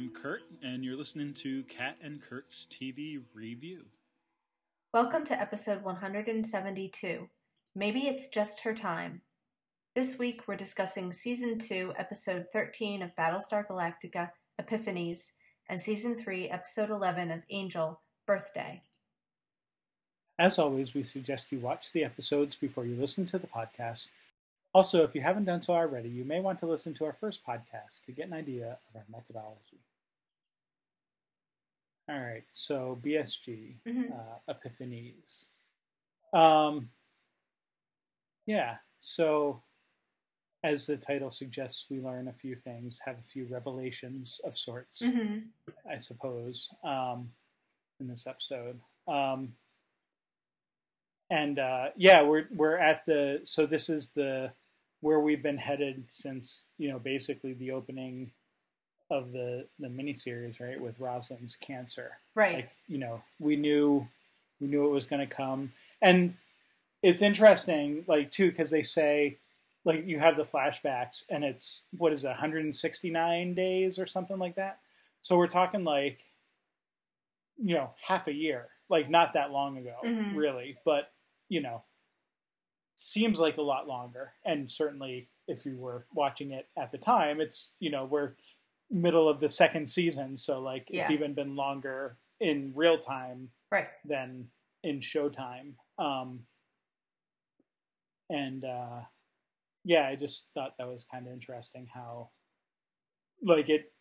Kat. And I'm Kurt, and you're listening to Kat and Kurt's TV Review. Welcome to episode 172. Maybe it's just her time. This week we're discussing season 2, episode 13 of Battlestar Galactica Epiphanies, and season 3, episode 11 of Angel Birthday. As always, we suggest you watch the episodes before you listen to the podcast. Also, if you haven't done so already, you may want to listen to our first podcast to get an idea of our methodology. All right, so BSG, Mhm. uh, Epiphanies. Um, yeah, so as the title suggests, we learn a few things, have a few revelations of sorts. Mm-hmm. I suppose, um, in this episode. Um, and uh, yeah, we're we're at the so this is the where we've been headed since you know basically the opening of the the miniseries, right? With Rosalind's cancer, Right. like you know we knew we knew it was going to come, and it's interesting, like too, because they say like you have the flashbacks, and it's what is it, 169 days or something like that. So we're talking like, you know, half a year, like not that long ago, Mhm. really, but you know, seems like a lot longer. And certainly, if you were watching it at the time, it's you know we're middle of the second season, so like it's even been longer in real time right. than in Showtime. Um, and uh, yeah, I just thought that was kind of interesting how, like, it,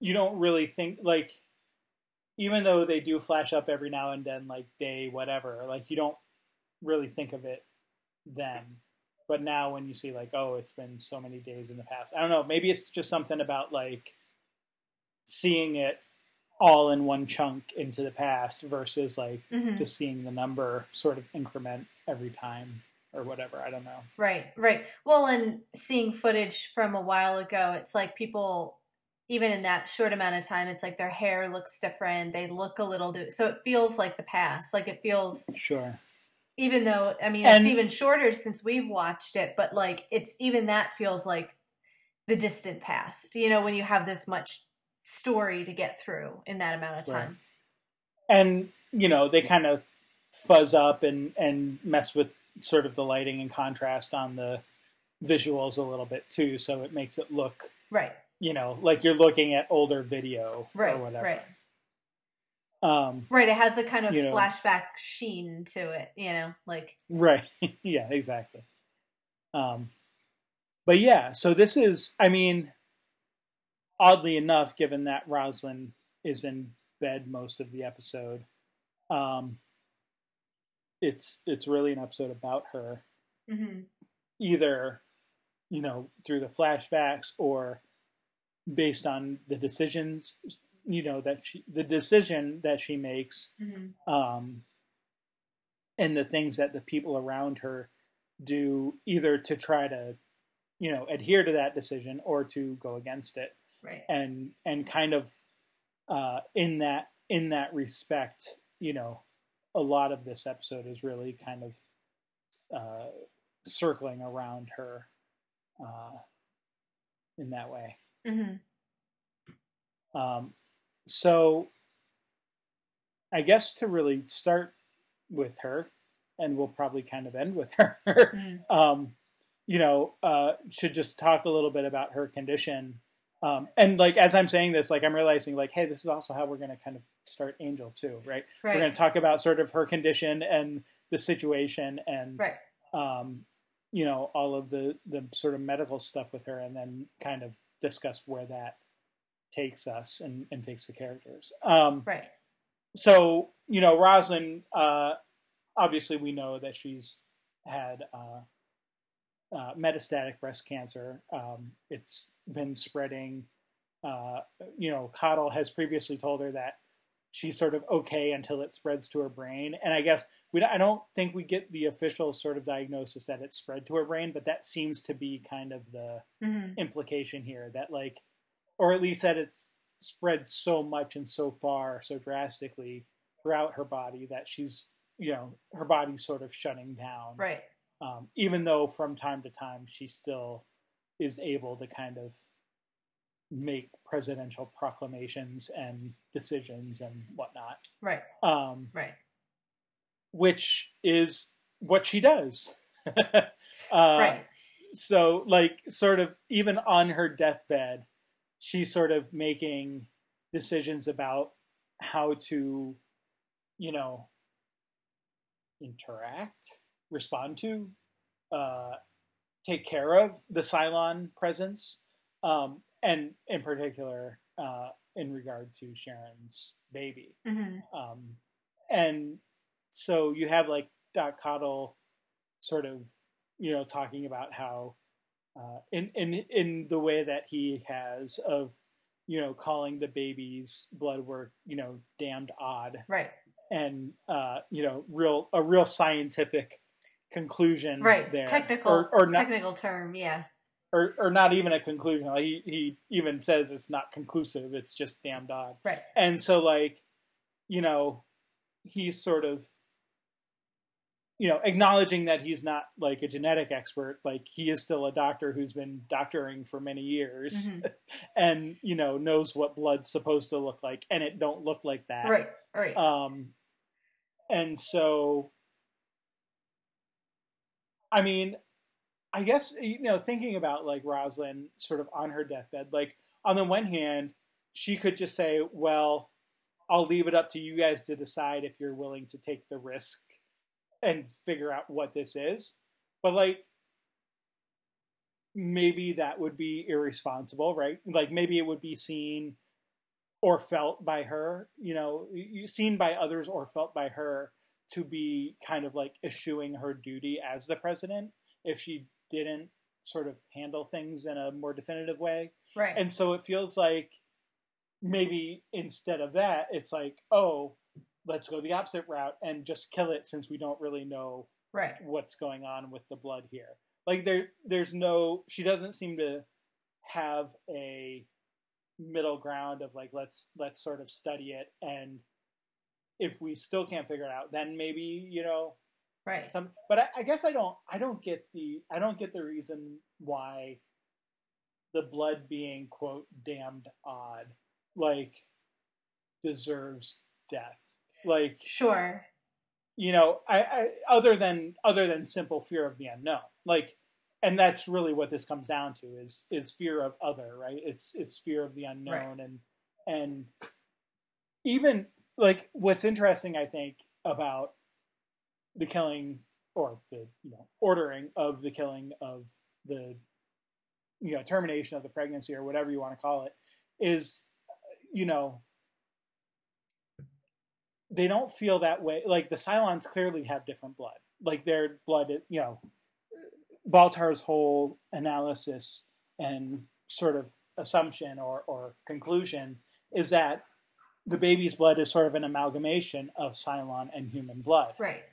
you don't really think, like, even though they do flash up every now and then, like, day, whatever, like, you don't really think of it then. But now when you see, like, oh, it's been so many days in the past, I don't know, maybe it's just something about, like, seeing it all in one chunk into the past versus like Mhm. just seeing the number sort of increment every time or whatever. I don't know. Right, right. Well, and seeing footage from a while ago, it's like people, even in that short amount of time, it's like their hair looks different. They look a little, di- so it feels like the past. Like it feels, Sure. even though, I mean, And- it's even shorter since we've watched it, but like it's even that feels like the distant past, you know, when you have this much story to get through in that amount of Right. time. And you know they kind of fuzz up and and mess with sort of the lighting and contrast on the visuals a little bit too, so it makes it look Right, you know like you're looking at older video right, or whatever. right. Um, Right, it has the kind of You know. flashback sheen to it, you know, like Right. yeah, exactly. Um, but yeah, so this is, I mean, oddly enough, given that Rosalind is in bed most of the episode, um, it's it's really an episode about her, mhm. either you know through the flashbacks or based on the decisions you know that she the decision that she makes Mhm. um, and the things that the people around her do either to try to you know adhere to that decision or to go against it right. and and kind of uh, in that in that respect you know a lot of this episode is really kind of uh, circling around her uh, in that way Mhm. um, so I guess to really start with her, and we'll probably kind of end with her. Mhm. um, you know, uh, should just talk a little bit about her condition. Um, and like as I'm saying this, like I'm realizing, like, hey, this is also how we're going to kind of start Angel too, right? We're going to talk about sort of her condition and the situation, and Right. um, you know, all of the the sort of medical stuff with her, and then kind of discuss where that takes us and, and takes the characters. Um, Right. so you know, Rosalind. Uh, obviously, we know that she's had uh, uh, metastatic breast cancer. Um, it's been spreading. Uh, you know, Cottle has previously told her that she's sort of okay until it spreads to her brain, and I guess we. don't- I don't think we get the official sort of diagnosis that it spread to her brain, but that seems to be kind of the Mhm. implication here that like or at least that it's spread so much and so far so drastically throughout her body that she's you know her body's sort of shutting down Right. Um, even though from time to time she still is able to kind of make presidential proclamations and decisions and whatnot. Right. Um, Right. which is what she does. uh, right. So, like, sort of, even on her deathbed, she's sort of making decisions about how to, you know, interact, respond to, uh, take care of the Cylon presence, um, and in particular, uh, in regard to Sharon's baby. hmm Um, and so you have like Doc Cottle sort of, you know, talking about how, uh, in, in, in the way that he has of, you know, calling the baby's blood work, you know, damned odd Right. and, uh, you know, real, a real scientific conclusion Right. there. Technical. or, or not, technical term. Yeah. or, or not even a conclusion. Like he, he even says it's not conclusive. It's just damned odd. Right. And so, like, you know, he's sort of, you know, acknowledging that he's not like a genetic expert. Like, he is still a doctor who's been doctoring for many years Mhm. and, you know, knows what blood's supposed to look like. And it don't look like that. Right. Right. Um, and so, I mean, I guess you know, thinking about like Rosalind sort of on her deathbed, like on the one hand, she could just say, "Well, I'll leave it up to you guys to decide if you're willing to take the risk and figure out what this is," but like. Maybe that would be irresponsible, right? Like maybe it would be seen or felt by her, you know, seen by others or felt by her to be kind of like eschewing her duty as the president if she didn't sort of handle things in a more definitive way. right. And so it feels like maybe instead of that, it's like, oh, let's go the opposite route and just kill it since we don't really know right. what's going on with the blood here. Like there there's no she doesn't seem to have a middle ground of like let's let's sort of study it and if we still can't figure it out then maybe you know Right. some but I, I guess I don't I don't get the I don't get the reason why the blood being quote damned odd like deserves death like Sure. you know I, I other than other than simple fear of the unknown like and that's really what this comes down to is is fear of other right it's it's fear of the unknown and and even like what's interesting i think about the killing or the you know ordering of the killing of the you know termination of the pregnancy or whatever you want to call it is you know they don't feel that way like the cylons clearly have different blood. Like their blood you know baltar's whole analysis and sort of assumption or, or conclusion is that the baby's blood is sort of an amalgamation of cylon and human blood Right.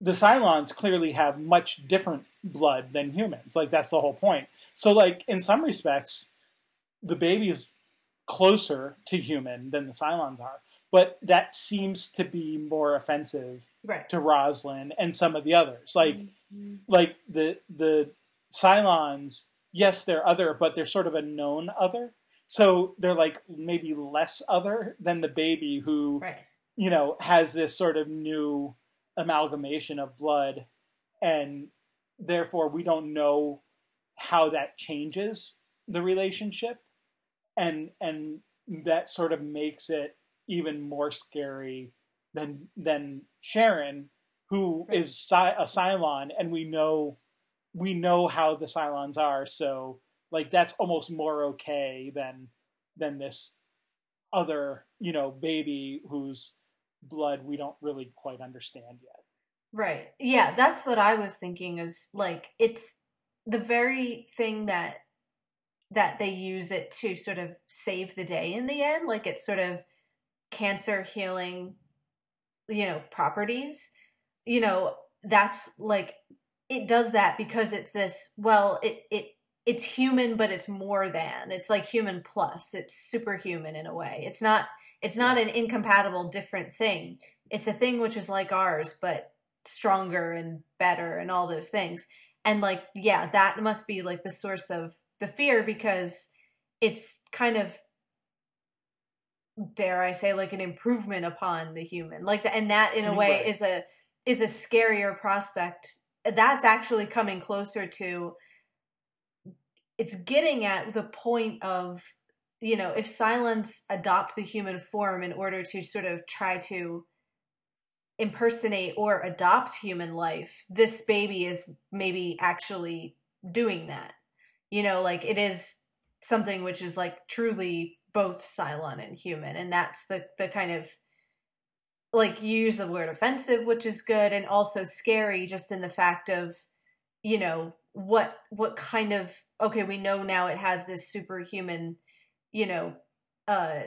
the Cylons clearly have much different blood than humans. Like that's the whole point. So like in some respects, the baby is closer to human than the Cylons are. But that seems to be more offensive Right. to Roslin and some of the others. Like mm-hmm. like the the Cylons, yes, they're other, but they're sort of a known other. So they're like maybe less other than the baby who Right. you know, has this sort of new amalgamation of blood, and therefore we don't know how that changes the relationship, and and that sort of makes it even more scary than than Sharon, who Right. is a Cylon, and we know we know how the Cylons are, so like that's almost more okay than than this other you know baby whose blood we don't really quite understand yet. Right. Yeah, that's what I was thinking is like it's the very thing that that they use it to sort of save the day in the end, like it's sort of cancer healing you know properties. You know, that's like it does that because it's this well, it it it's human but it's more than. It's like human plus. It's superhuman in a way. It's not it's not an incompatible different thing. It's a thing which is like ours but stronger and better and all those things. And like, yeah, that must be like the source of the the fear because it's kind of dare I say like an improvement upon the human. Like and that in a way is a is a scarier prospect. That's actually coming closer to it's getting at the point of you know if Cylons adopt the human form in order to sort of try to impersonate or adopt human life this baby is maybe actually doing that. You know like it is something which is like truly both Cylon and human and that's the the kind of like you use the word offensive which is good and also scary just in the fact of you know what what kind of okay we know now it has this superhuman you know uh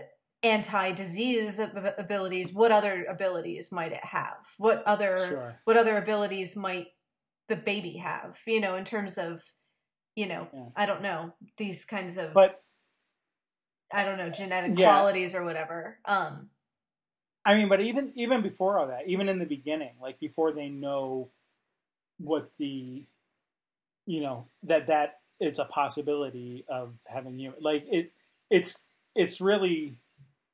anti-disease abilities what other abilities might it have what other Sure. what other abilities might the baby have you know in terms of you know Yeah. i don't know these kinds of But i don't know genetic Yeah. qualities or whatever um I mean, but even even before all that, even in the beginning, like before they know what the, you know, that that is a possibility of having you, like it, it's it's really,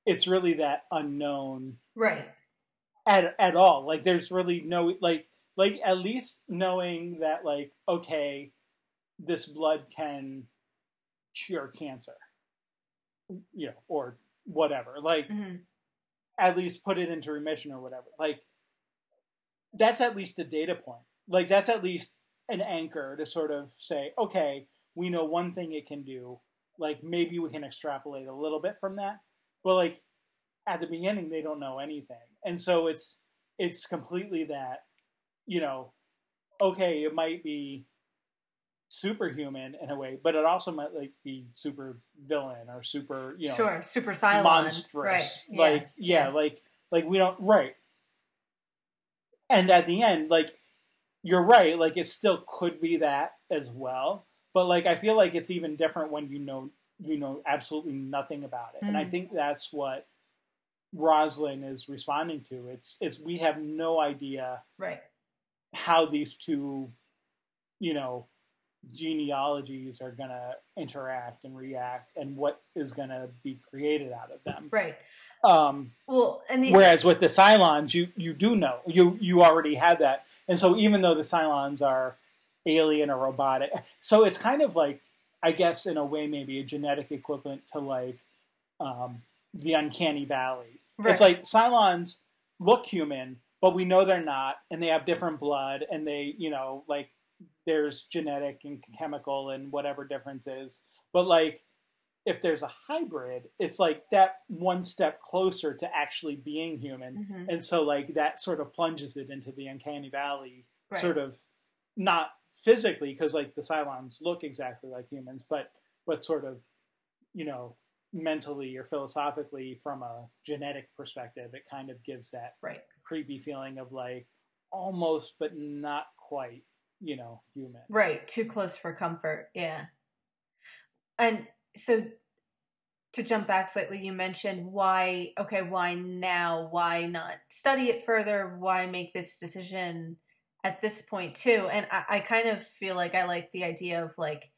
it's really that unknown right at at all. Like there's really no like like at least knowing that like okay, this blood can cure cancer, you know, or whatever. Like hmm at least put it into remission or whatever. Like that's at least a data point. Like that's at least an anchor to sort of say, okay, we know one thing it can do. Like maybe we can extrapolate a little bit from that. But like at the beginning they don't know anything. And so it's it's completely that, you know, okay, it might be superhuman in a way, but it also might like be super villain or super, you know, sure super Cylon monstrous. right Like yeah, like like we don't right. And at the end, like you're right, like it still could be that as well. But like I feel like it's even different when you know you know absolutely nothing about it. And I Mhm. think that's what Roslin is responding to. It's it's we have no idea right how these two, you know, genealogies are going to interact and react and what is going to be created out of them. right Um, well and the whereas with the Cylons, you, you do know. You you already have that. And so even though the Cylons are alien or robotic, so it's kind of like, I guess in a way, maybe a genetic equivalent to like um, the Uncanny Valley. right. It's like Cylons look human, but we know they're not, and they have different blood, and they, you know, like there's genetic and chemical and whatever differences. But like, if there's a hybrid, it's like that one step closer to actually being human, Mhm. and so like that sort of plunges it into the uncanny valley, Right. sort of not physically because like the Cylons look exactly like humans, but but sort of, you know, mentally or philosophically from a genetic perspective, it kind of gives that right creepy feeling of like almost but not quite, you know, human. Right, too close for comfort. Yeah. And so to jump back slightly, you mentioned why, okay, why now? Why not study it further? Why make this decision at this point, too? And I, I kind of feel like I like the idea of like,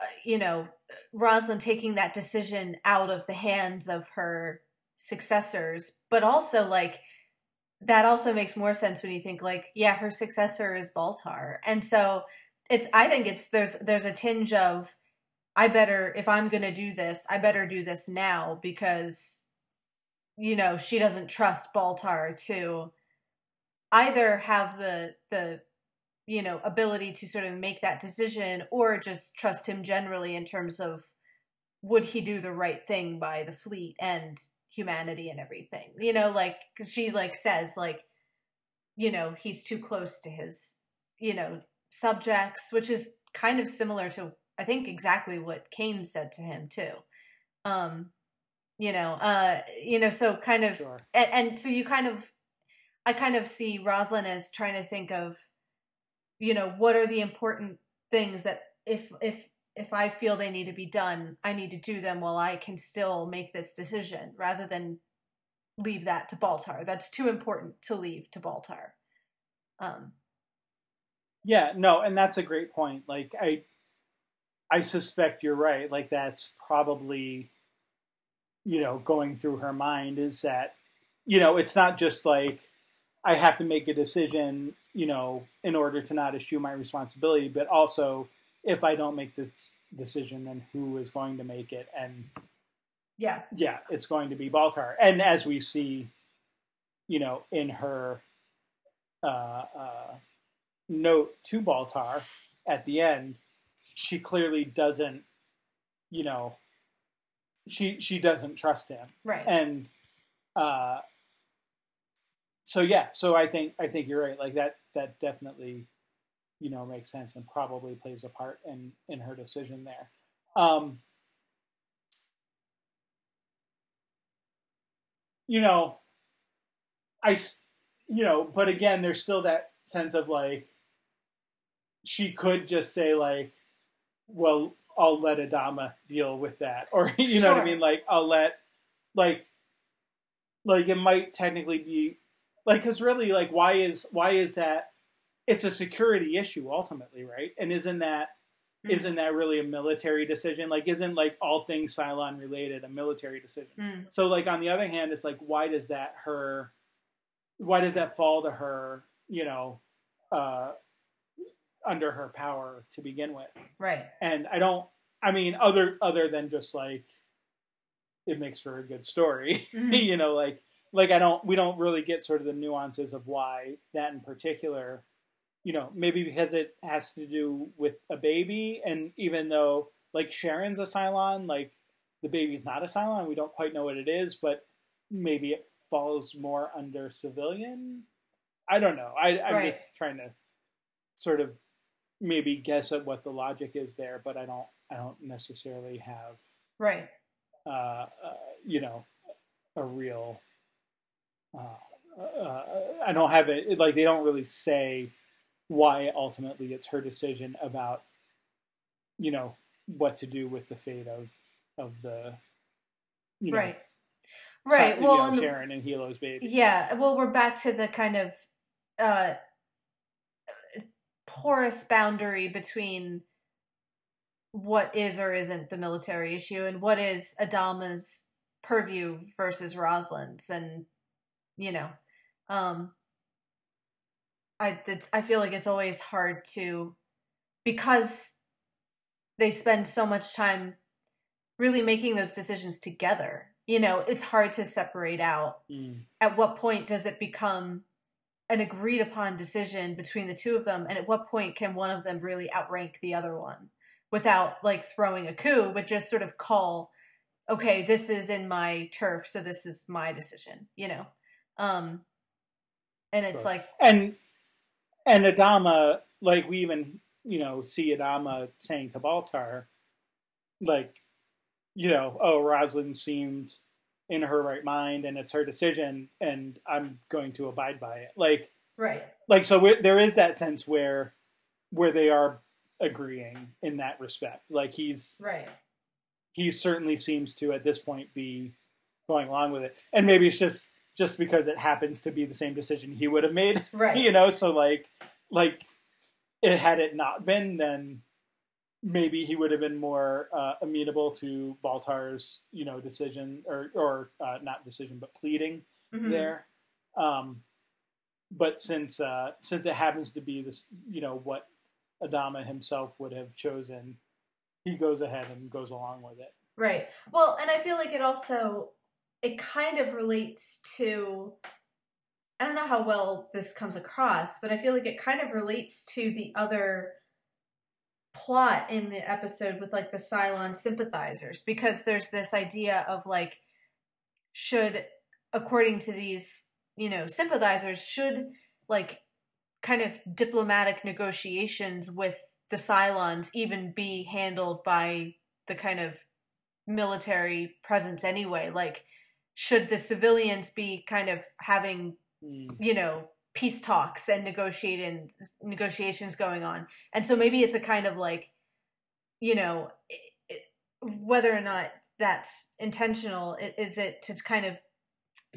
uh, you know, Rosalind taking that decision out of the hands of her successors, but also like, that also makes more sense when you think like yeah her successor is baltar and so it's i think it's there's there's a tinge of i better if i'm going to do this i better do this now because you know she doesn't trust baltar to either have the the you know ability to sort of make that decision or just trust him generally in terms of would he do the right thing by the fleet and humanity and everything. You know like because she like says like you know he's too close to his you know subjects which is kind of similar to i think exactly what cain said to him too um you know uh you know so kind of Sure. and, and so you kind of i kind of see roslin as trying to think of you know what are the important things that if if if i feel they need to be done i need to do them while i can still make this decision rather than leave that to baltar that's too important to leave to baltar um Yeah, no, and that's a great point. Like I I suspect you're right. Like that's probably, you know, going through her mind is that, you know, it's not just like I have to make a decision, you know, in order to not eschew my responsibility, but also if I don't make this decision, then who is going to make it? And Yeah. yeah, it's going to be Baltar. And as we see, you know, in her uh, uh, note to Baltar at the end, she clearly doesn't, you know, she she doesn't trust him, Right. and uh, so yeah, so I think I think you're right. Like that that definitely, you know, makes sense and probably plays a part in in her decision there. Um, you know, I, you know, but again, there's still that sense of like, she could just say like, well, I'll let Adama deal with that, or you know what I mean? Like, I'll let, like, like it might technically be, like, because really, like, why is why is that? It's a security issue ultimately, right? And isn't that Mm. not that really a military decision? Like, isn't like all things Cylon related a military decision? Mm. So like on the other hand, it's like why does that her why does that fall to her, you know, uh under her power to begin with? Right. And I don't I mean other other than just like it makes for a good story. Mhm. you know, like like I don't we don't really get sort of the nuances of why that in particular you know, maybe because it has to do with a baby, and even though like Sharon's a Cylon, like the baby's not a Cylon, we don't quite know what it is, but maybe it falls more under civilian. I don't know. I, I'm Right. just trying to sort of maybe guess at what the logic is there, but I don't. I don't necessarily have, Right. uh, uh, you know, a real. Uh, uh, I don't have it. Like they don't really say why ultimately it's her decision about, you know, what to do with the fate of of the, you know, right. son- Right. you Well, know, Sharon and Helo's baby. Yeah, well, we're back to the kind of uh, porous boundary between what is or isn't the military issue and what is Adama's purview versus Rosalind's, and you know, um, I it's, I feel like it's always hard to because they spend so much time really making those decisions together. You know, it's hard to separate out Mm. at what point does it become an agreed upon decision between the two of them and at what point can one of them really outrank the other one without like throwing a coup but just sort of call okay this is in my turf so this is my decision you know um and it's Sure. like and and Adama, like we even you know see Adama saying to Baltar, like, you know, oh Rosalind seemed in her right mind, and it's her decision, and I'm going to abide by it. Like, right. like so there is that sense where where they are agreeing in that respect. Like he's right. he certainly seems to at this point be going along with it, and maybe it's just just because it happens to be the same decision he would have made. Right. You know so like like it had it not been then maybe he would have been more uh, amenable to baltar's you know decision or or uh, not decision but pleading Mhm. there um but since uh since it happens to be this you know what adama himself would have chosen he goes ahead and goes along with it Right. Well, and I feel like it also it kind of relates to I don't know how well this comes across, but I feel like it kind of relates to the other plot in the episode with like the Cylon sympathizers because there's this idea of like should according to these, you know, sympathizers should like kind of diplomatic negotiations with the Cylons even be handled by the kind of military presence anyway like should the civilians be kind of having Mm. you know peace talks and negotiating negotiations going on and so maybe it's a kind of like you know i i whether or not that's intentional i- is it to kind of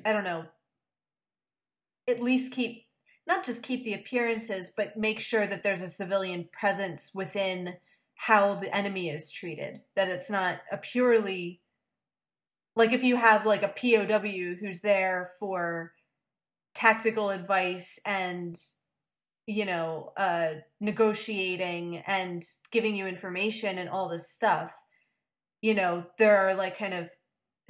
i don't know at least keep not just keep the appearances but make sure that there's a civilian presence within how the enemy is treated. That it's not a purely like if you have like a POW who's there for tactical advice and you know uh negotiating and giving you information and all this stuff you know there are like kind of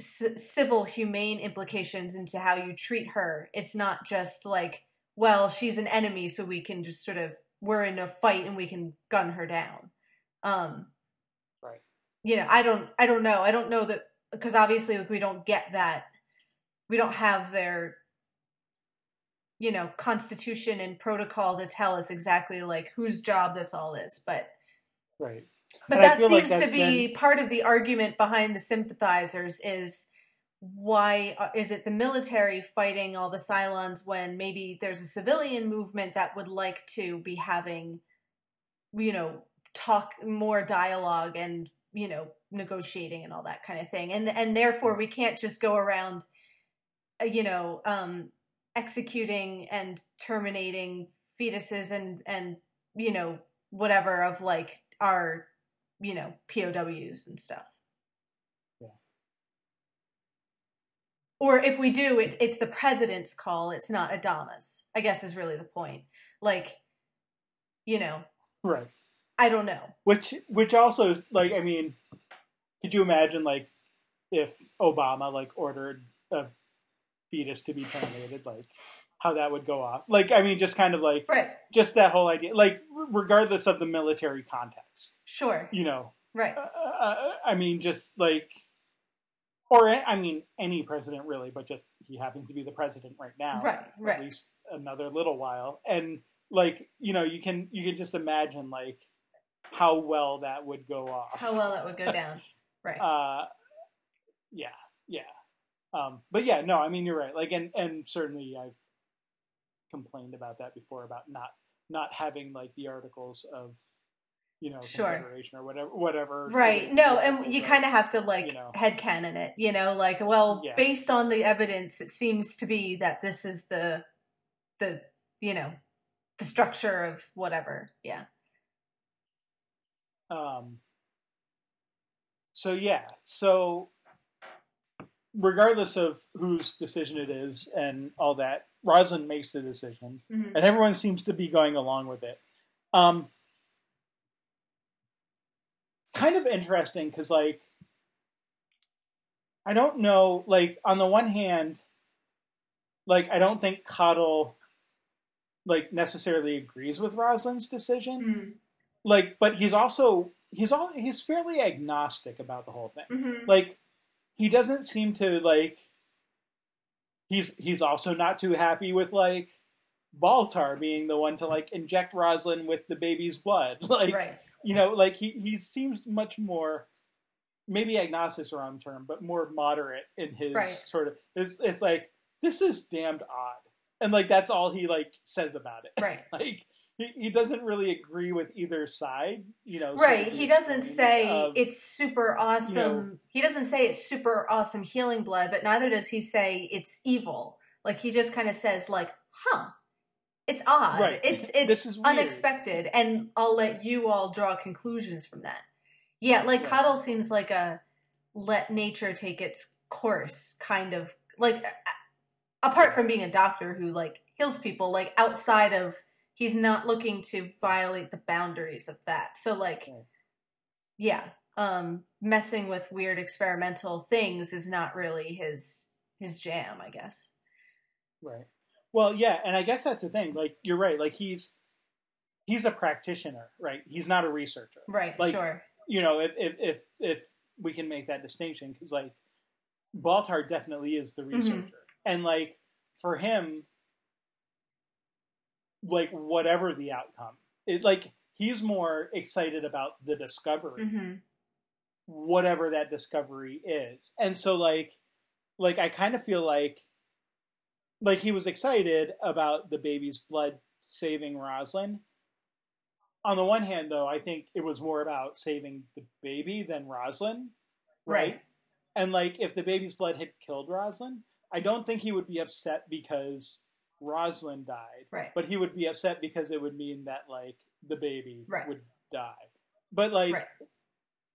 c- civil humane implications into how you treat her. It's not just like well she's an enemy so we can just sort of we're in a fight and we can gun her down. Um Right. you know i don't i don't know. I don't know that because obviously like, we don't get that. We don't have their you know constitution and protocol to tell us exactly like whose job this all is but Right. but And that feel like seems to be been- part of the argument behind the sympathizers is why uh, is it the military fighting all the Cylons when maybe there's a civilian movement that would like to be having, you know, talk more dialogue and you know negotiating and all that kind of thing, and and therefore we can't just go around, uh, you know, um, executing and terminating fetuses and and you know whatever of like our you know POWs and stuff. Yeah. Or if we do, it, it's the president's call. It's not Adama's. I guess is really the point. Like, you know, Right. I don't know. Which which also is like I mean, could you imagine like if Obama like ordered a fetus to be terminated, like how that would go off? Like I mean, just kind of like Right. just that whole idea, like regardless of the military context, Sure. you know. Right. Uh, I mean, just like, or I mean, any president really, but just he happens to be the president right now, Right. Right. at least another little while, and like you know, you can you can just imagine like how well that would go off. How well that would go down. Right. Uh, yeah, yeah. Um, but yeah, no, I mean you're right. Like, and and certainly I've complained about that before about not not having like the articles of you know Sure. confederation or whatever whatever. Right. No, and you kind of have to like you know. headcanon it, you know, like, well, Yeah. based on the evidence, it seems to be that this is the, the, you know, the structure of whatever. Yeah. Um, so yeah, so regardless of whose decision it is and all that, Rosalind makes the decision, Mhm. and everyone seems to be going along with it. Um, it's kind of interesting because, like, I don't know. Like, on the one hand, like, I don't think Cottle like necessarily agrees with Rosalind's decision Mm-hmm. like but he's also he's all he's fairly agnostic about the whole thing Mm-hmm. like he doesn't seem to like he's he's also not too happy with like baltar being the one to like inject roslin with the baby's blood like right. you know like he he seems much more maybe agnostic's the wrong term but more moderate in his Right. sort of it's it's like this is damned odd and like that's all he like says about it Right. like he, he doesn't really agree with either side you know Right. He doesn't say of- it's super awesome. know- he doesn't say it's super awesome healing blood, but neither does he say it's evil. Like he just kind of says like, "Huh. It's odd. Right. It's it's This is weird." unexpected." And I'll let you all draw conclusions from that. Yeah, like. Cottle seems like a let nature take its course kind of like apart from being a doctor who like heals people like outside of he's not looking to violate the boundaries of that so like yeah um messing with weird experimental things is not really his his jam i guess Right. Well, yeah, and I guess that's the thing. Like you're right. Like he's he's a practitioner, right? He's not a researcher. right Like, sure You know, if if if, if we can make that distinction, because like Baltar definitely is the researcher, and like for him, like whatever the outcome, it like he's more excited about the discovery hmm whatever that discovery is. And so like like I kind of feel like like he was excited about the baby's blood saving Roslin. On the one hand though, I think it was more about saving the baby than Roslin, right? Right. And like if the baby's blood had killed Roslin, I don't think he would be upset because Roslin died, right but he would be upset because it would mean that like the baby Right. would die. but like Right.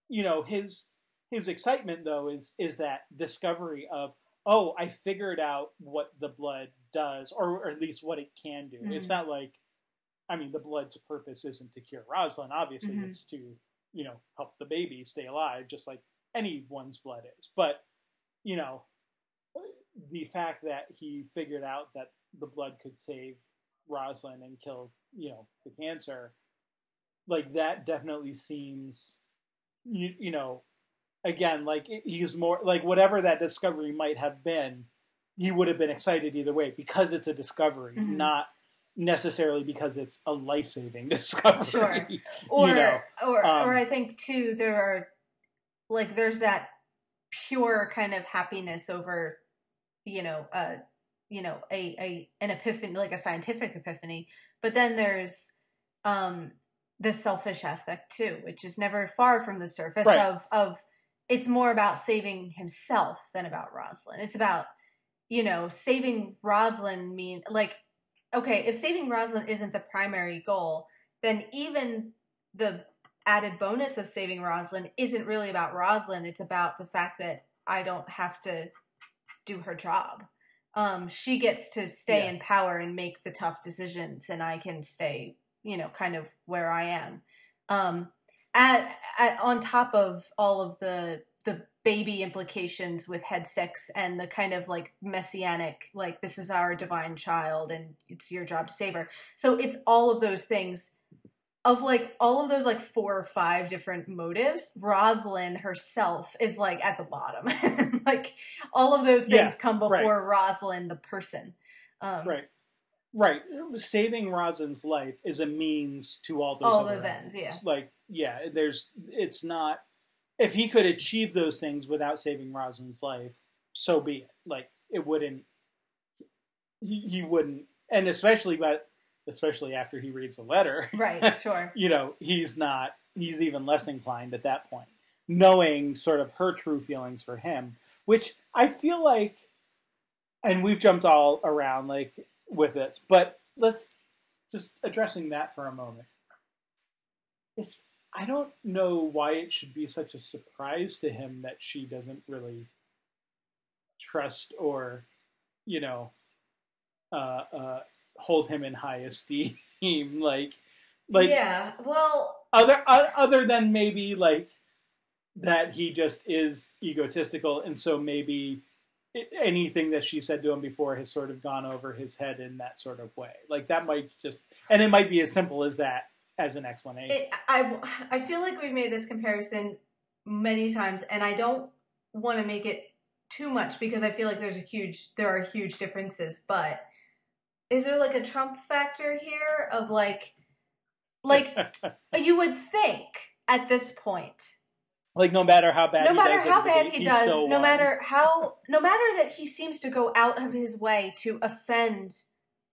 you know his his excitement though is is that discovery of oh i figured out what the blood does or, or at least what it can do it's Mhm. not like i mean the blood's purpose isn't to cure rosalind obviously Mhm. it's to you know help the baby stay alive just like anyone's blood is but you know the fact that he figured out that the blood could save rosalind and kill you know the cancer like that definitely seems you, you know again like he's more like whatever that discovery might have been he would have been excited either way because it's a discovery Mhm. not necessarily because it's a life-saving discovery Sure. or know, or um, or I think too there are like there's that pure kind of happiness over you know uh you know a a an epiphany like a scientific epiphany but then there's um the selfish aspect too which is never far from the surface Right. of of it's more about saving himself than about Rosalind it's about you know saving Rosalind mean like okay if saving Rosalind isn't the primary goal then even the added bonus of saving Rosalind isn't really about Rosalind. It's about the fact that I don't have to do her job. Um, she gets to stay Yeah. in power and make the tough decisions, and I can stay, you know, kind of where I am. Um, at, at on top of all of the the baby implications with head six and the kind of like messianic, like this is our divine child and it's your job to save her. So it's all of those things of like all of those like four or five different motives, Rosalind herself is like at the bottom. like all of those things Yeah, come before Rosalind the person. Um, right right saving rosalind's life is a means to all those All other those ends, yeah. like yeah there's it's not if he could achieve those things without saving rosalind's life so be it like it wouldn't he, he wouldn't and especially but especially after he reads the letter Right, sure. you know he's not he's even less inclined at that point knowing sort of her true feelings for him which i feel like and we've jumped all around like with it but let's just addressing that for a moment it's i don't know why it should be such a surprise to him that she doesn't really trust or you know uh, uh, hold him in high esteem like like yeah, well, other other than maybe like that he just is egotistical and so maybe anything that she said to him before has sort of gone over his head in that sort of way like that might just and it might be as simple as that as an explanation it, I I feel like we've made this comparison many times, and I don't want to make it too much because I feel like there's a huge there are huge differences. But is there like a Trump factor here of like like you would think at this point like no matter how bad no matter how bad he he does, no won. matter how, no matter that he seems to go out of his way to offend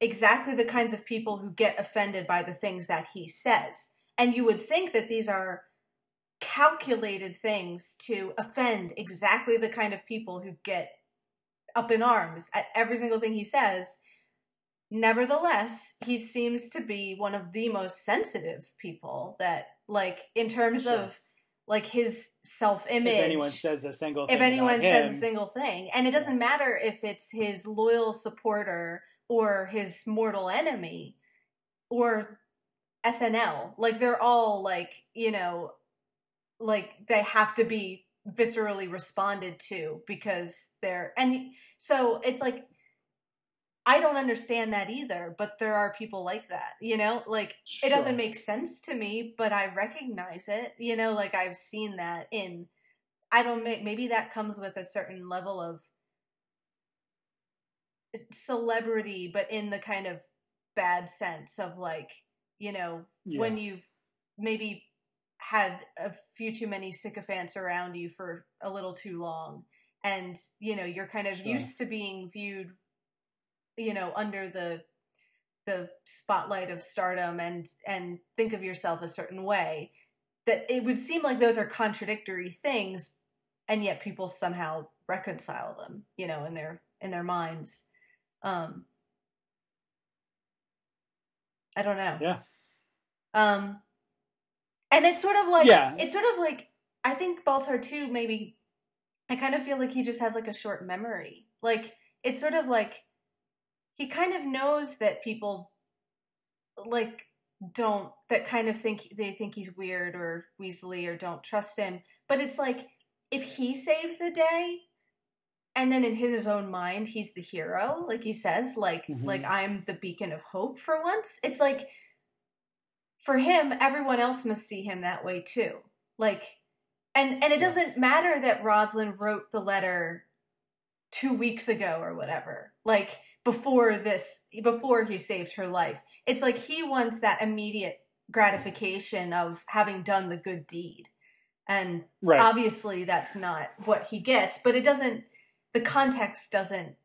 exactly the kinds of people who get offended by the things that he says. And you would think that these are calculated things to offend exactly the kind of people who get up in arms at every single thing he says. Nevertheless, he seems to be one of the most sensitive people that, like, in terms Sure. of like his self image. if anyone says a single thing if anyone says a single thing, and it doesn't matter if it's his loyal supporter or his mortal enemy or SNL, like they're all like you know, like they have to be viscerally responded to because they're and so it's like I don't understand that either, but there are people like that, you know? Like it doesn't make sense to me, but I recognize it, you know, like I've seen that in I don't make maybe that comes with a certain level of celebrity, but in the kind of bad sense of like, you know, when you've maybe had a few too many sycophants around you for a little too long and you know you're kind of Sure. used to being viewed you know under the the spotlight of stardom and and think of yourself a certain way that it would seem like those are contradictory things and yet people somehow reconcile them you know in their in their minds um i don't know Yeah. um And it's sort of like Yeah. it's sort of like I think Baltar too maybe I kind of feel like he just has like a short memory. Like it's sort of like he kind of knows that people like don't that kind of think they think he's weird or Weasley or don't trust him. But it's like if he saves the day and then in his own mind he's the hero, like he says, like Mhm. like I'm the beacon of hope for once. It's like for him, everyone else must see him that way too. Like and and it Yeah. doesn't matter that Roslin wrote the letter two weeks ago or whatever. Like before this before he saved her life. It's like he wants that immediate gratification of having done the good deed. And Right. obviously that's not what he gets, but it doesn't the context doesn't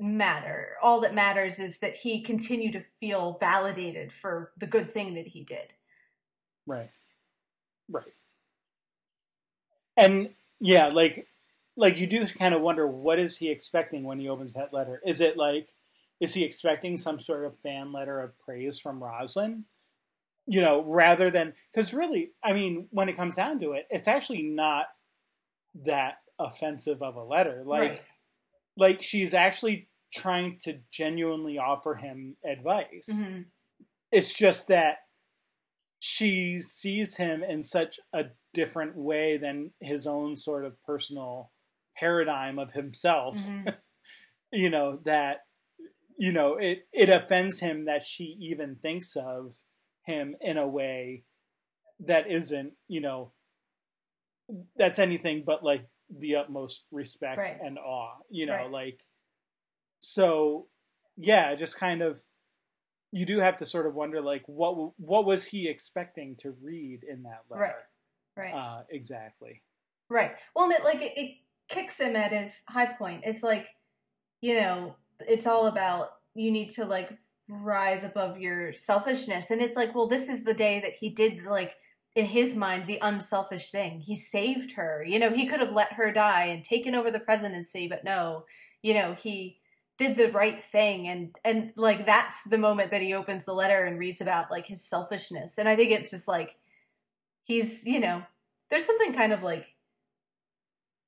matter. All that matters is that he continued to feel validated for the good thing that he did. Right. Right. And yeah, like like you do kind of wonder what is he expecting when he opens that letter? Is it like is he expecting some sort of fan letter of praise from Roslin? You know, rather than because really, I mean, when it comes down to it, it's actually not that offensive of a letter. Like Right. like she's actually trying to genuinely offer him advice Mhm. it's just that she sees him in such a different way than his own sort of personal paradigm of himself Mhm. you know that you know it it offends him that she even thinks of him in a way that isn't you know that's anything but like the utmost respect Right. and awe you know Right. like so yeah just kind of you do have to sort of wonder like what what was he expecting to read in that letter Right. Right. uh exactly Right. Well, and it, like it, it kicks him at his high point. It's like, you know, it's all about you need to like rise above your selfishness, and it's like, well, this is the day that he did like in his mind the unselfish thing. He saved her. You know, he could have let her die and taken over the presidency, but no, you know, he did the right thing and and like that's the moment that he opens the letter and reads about like his selfishness and i think it's just like he's you know there's something kind of like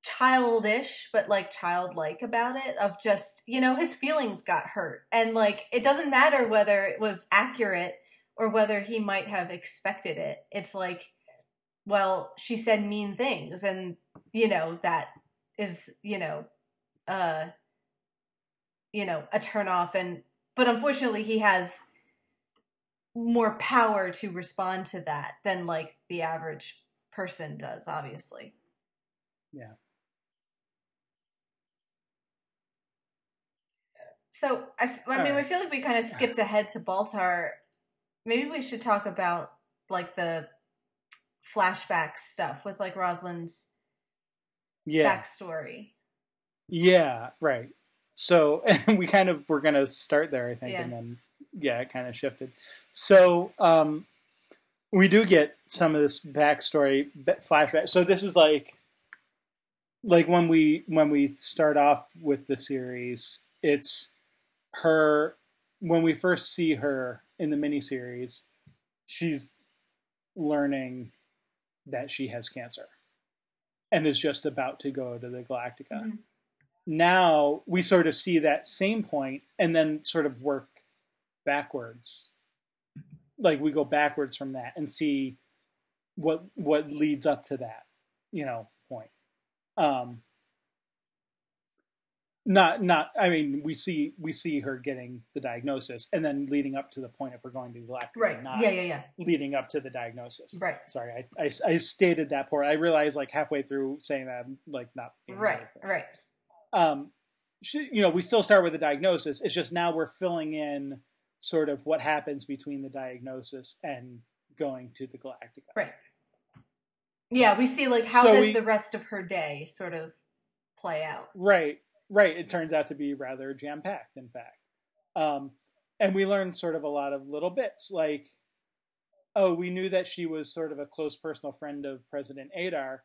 childish but like childlike about it of just you know his feelings got hurt. And like it doesn't matter whether it was accurate or whether he might have expected it. It's like well she said mean things and you know that is you know uh you know a turn off. And but unfortunately he has more power to respond to that than like the average person does obviously. Yeah. So i, f- I mean Alright. we feel like we kind of skipped ahead to baltar maybe we should talk about like the flashback stuff with like roslin's yeah backstory Yeah, right. So we kind of were gonna start there, I think, Yeah. and then yeah, it kind of shifted. So um, we do get some of this backstory flashback. So this is like like when we when we start off with the series, it's her when we first see her in the miniseries, she's learning that she has cancer and is just about to go to the Galactica. Mhm. now we sort of see that same point and then sort of work backwards. Like we go backwards from that and see what what leads up to that you know point. Um not not i mean we see we see her getting the diagnosis and then leading up to the point of her going to the galactica right. not yeah yeah yeah. Leading up to the diagnosis. Right. Sorry I, I i stated that poor i realized like halfway through saying that i'm like not right right. Um, she, you know, we still start with the diagnosis. It's just now we're filling in sort of what happens between the diagnosis and going to the Galactica. right. Yeah we see like how So does we- the rest of her day sort of play out? Right, right. It turns out to be rather jam packed, in fact. Um, and we learned sort of a lot of little bits, like, oh, we knew that she was sort of a close personal friend of President Adar.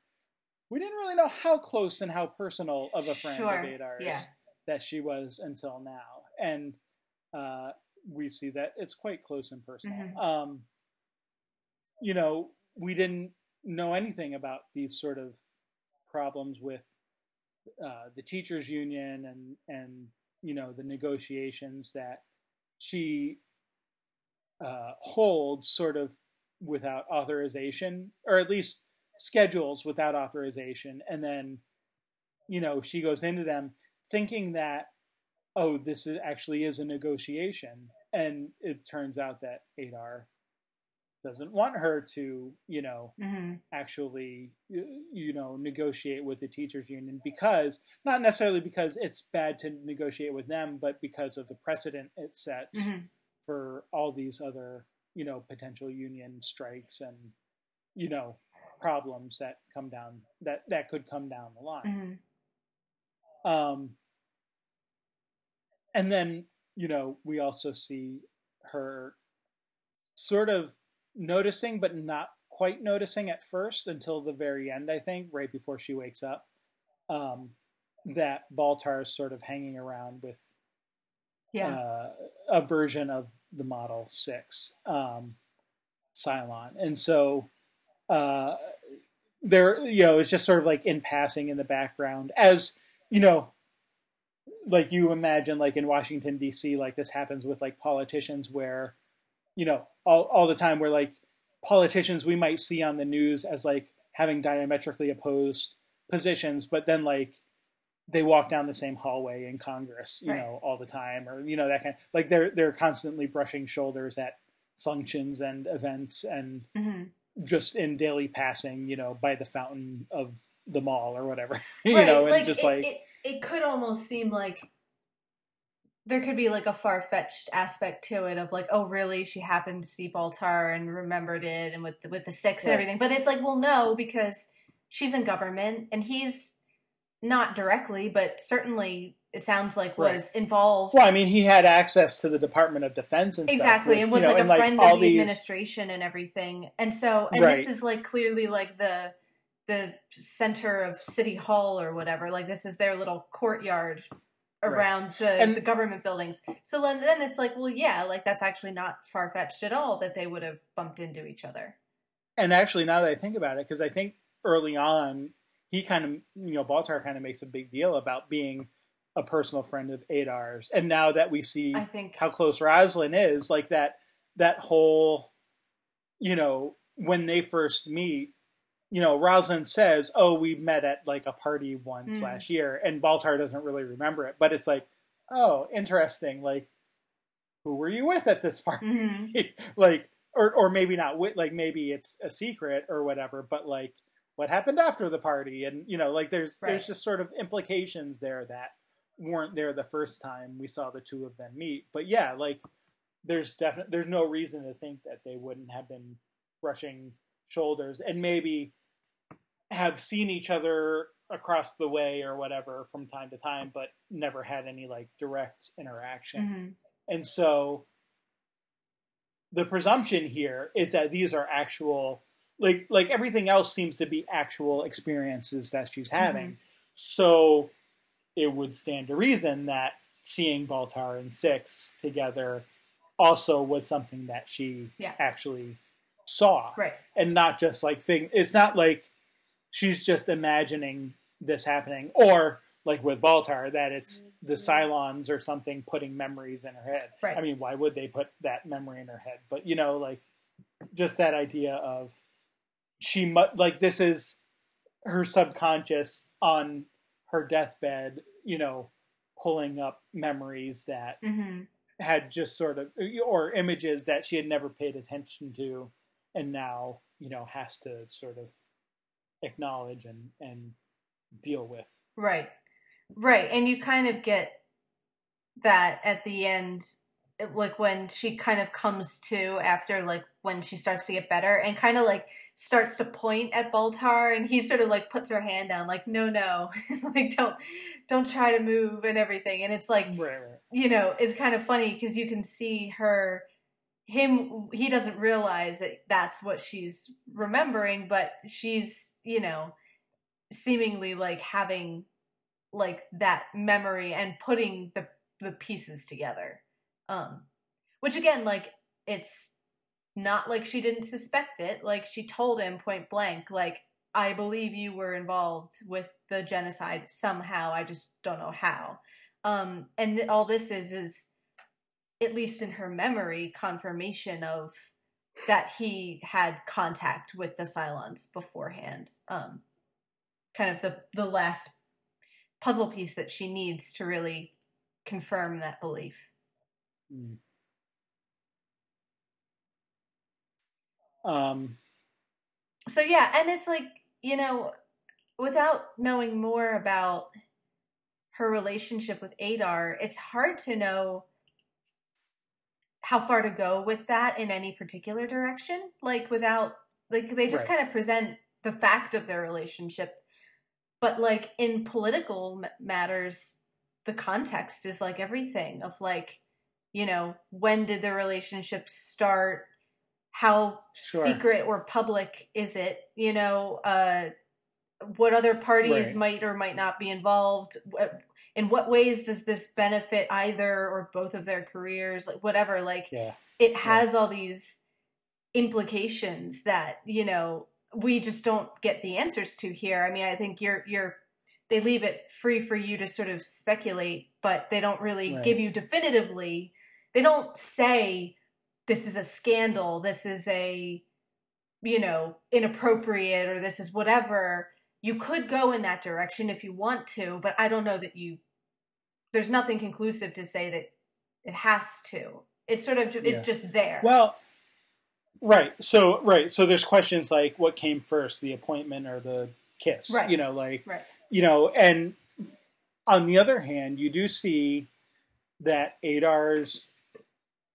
We didn't really know how close and how personal of a friend Sure, of Adar's yeah. that she was until now. And uh, we see that it's quite close and personal. Mhm. Um, you know, we didn't know anything about these sort of problems with uh, the teachers union and and you know the negotiations that she uh, holds sort of without authorization or at least schedules without authorization. And then you know she goes into them thinking that oh this is actually is a negotiation. And it turns out that adar doesn't want her to you know Mm-hmm. actually you know negotiate with the teachers union because not necessarily because it's bad to negotiate with them but because of the precedent it sets Mm-hmm. for all these other you know potential union strikes and you know problems that come down that that could come down the line Mm-hmm. um and then you know we also see her sort of noticing but not quite noticing at first until the very end i think right before she wakes up um that baltar is sort of hanging around with Yeah. uh, a version of the Model 6 um, Cylon. And so uh, there, you know, it's just sort of like in passing in the background as, you know, like you imagine like in Washington D.C. like this happens with like politicians where you know all all the time where like politicians we might see on the news as like having diametrically opposed positions but then like they walk down the same hallway in Congress you Right. know all the time or you know that kind like they're they're constantly brushing shoulders at functions and events and Mm-hmm. just in daily passing you know by the fountain of the mall or whatever you right. know and like, just it, like it, it could almost seem like there could be like a far fetched aspect to it of like, oh, really? She happened to see Baltar and remembered it, and with the, with the six and everything. But it's like, well, no, because she's in government and he's not directly, but certainly it sounds like was involved. Well, I mean, he had access to the Department of Defense and exactly with, and was you know, like a friend all of the these- administration and everything and so and Right. this is like clearly like the the center of city hall or whatever like this is their little courtyard around the, And- the government buildings. So then, then it's like well yeah like that's actually not far-fetched at all that they would have bumped into each other. And actually, now that I think about it, because I think early on he kind of, you know, Baltar kind of makes a big deal about being a personal friend of Adar's, and now that we see i think how close Roslyn is, like that that whole, you know, when they first meet, you know, Roslyn says, "Oh, we met at like a party once Mm. last year," and Baltar doesn't really remember it, but it's like, "Oh, interesting. Like, who were you with at this party?" Mhm. like, or or maybe not with, like maybe it's a secret or whatever, but like. What happened after the party, and you know, like there's Right. there's just sort of implications there that weren't there the first time we saw the two of them meet. But yeah, like there's definitely there's no reason to think that they wouldn't have been brushing shoulders and maybe have seen each other across the way or whatever from time to time, but never had any like direct interaction. Mhm. And so the presumption here is that these are actual like like everything else seems to be actual experiences that she's having. So it would stand to reason that seeing Baltar and Six together also was something that she Yeah. actually saw. right And not just like thing it's not like she's just imagining this happening or like with Baltar that it's the Cylons or something putting memories in her head. Right. I mean, why would they put that memory in her head? But you know, like just that idea of she mu- like this is her subconscious on her deathbed, you know, pulling up memories that hmm had just sort of or images that she had never paid attention to and now, you know, has to sort of acknowledge and and deal with. Right. Right. And you kind of get that at the end, like when she kind of comes to after, like when she starts to get better and kind of like starts to point at Baltar and he sort of like puts her hand down, like, no, no, like don't, don't try to move and everything. And it's like, Right, right. you know, it's kind of funny because you can see her, him, he doesn't realize that that's what she's remembering, but she's, you know, seemingly like having like that memory and putting the the pieces together. Um, which again, like it's not like she didn't suspect it. Like she told him point blank, like, I believe you were involved with the genocide somehow. I just don't know how. Um, and th- all this is is at least in her memory confirmation of that he had contact with the Cylons beforehand. Um, kind of the the last puzzle piece that she needs to really confirm that belief. Mm. Um, so yeah, and it's like, you know, without knowing more about her relationship with Adar, it's hard to know how far to go with that in any particular direction. Like without like they just Right. kind of present the fact of their relationship, but like in political m- matters, the context is like everything of like, you know, when did the relationship start? How Sure. secret or public is it? You know, uh, what other parties Right. might or might not be involved? In what ways does this benefit either or both of their careers? Like whatever, like yeah. it has all these implications that you know we just don't get the answers to here. I mean, I think you're you're they leave it free for you to sort of speculate, but they don't really Right. give you definitively. They don't say this is a scandal, this is a you know inappropriate, or this is whatever. You could go in that direction if you want to, but I don't know that you. There's nothing conclusive to say that it has to. It's sort of it's Yeah. just there. Well, right. So right. So there's questions like what came first, the appointment or the kiss? Right. You know, like right. you know, and on the other hand, you do see that Adar's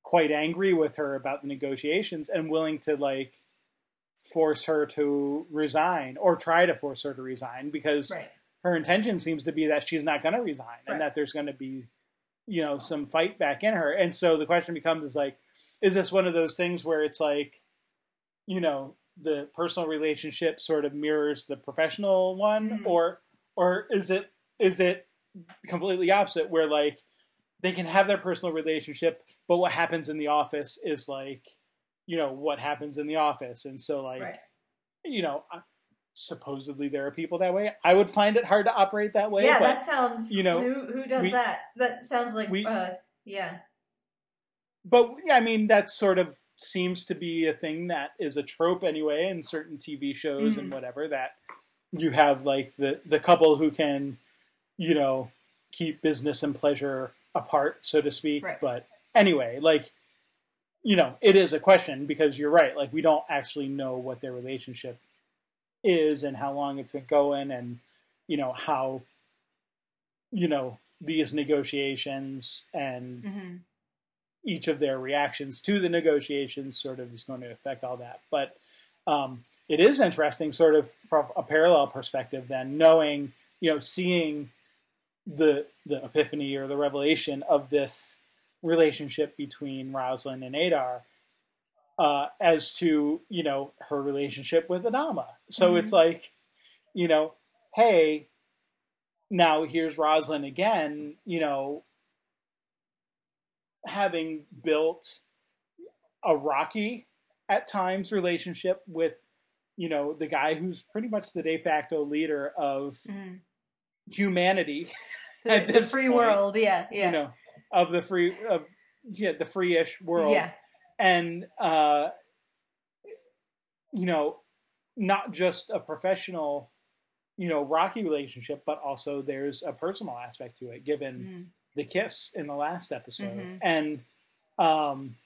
quite angry with her about the negotiations and willing to like force her to resign or try to force her to resign because Right. her intention seems to be that she's not going to resign Right. and that there's going to be you know some fight back in her and so the question becomes is like is this one of those things where it's like you know the personal relationship sort of mirrors the professional one Mhm. or or is it is it completely opposite where like they can have their personal relationship but what happens in the office is like you know what happens in the office and so like right. you know supposedly there are people that way i would find it hard to operate that way yeah, but that sounds. you know, who who does we- that? That sounds like. we- uh, yeah. but yeah, I mean that sort of seems to be a thing that is a trope anyway in certain TV shows and Mhm. whatever that you have like the the couple who can you know keep business and pleasure apart so to speak Right. but anyway like you know it is a question because you're right like we don't actually know what their relationship is and how long it's been going and you know how you know these negotiations and hmm each of their reactions to the negotiations sort of is going to affect all that. But um, it is interesting, sort of from a parallel perspective, then knowing, you know, seeing the the epiphany or the revelation of this relationship between Roslin and Adar uh, as to you know her relationship with Adama. So Mhm. it's like, you know, hey, now here's Roslin again, you know, having built a rocky at times relationship with you know the guy who's pretty much the de facto leader of hmm humanity The, At the this free point, world. Yeah. Yeah. you know of the free of yeah the free-ish world yeah. and uh you know not just a professional you know rocky relationship but also there's a personal aspect to it given Mhm. the kiss in the last episode Mhm. and um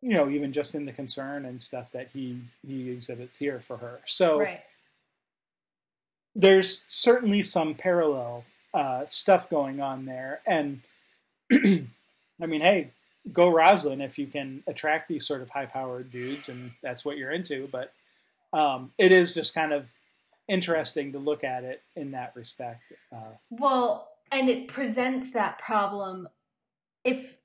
you know even just in the concern and stuff that he he exhibits here for her so Right. there's certainly some parallel uh stuff going on there and i mean hey go roslin if you can attract these sort of high powered dudes and that's what you're into but um it is just kind of interesting to look at it in that respect uh Well, and it presents that problem if,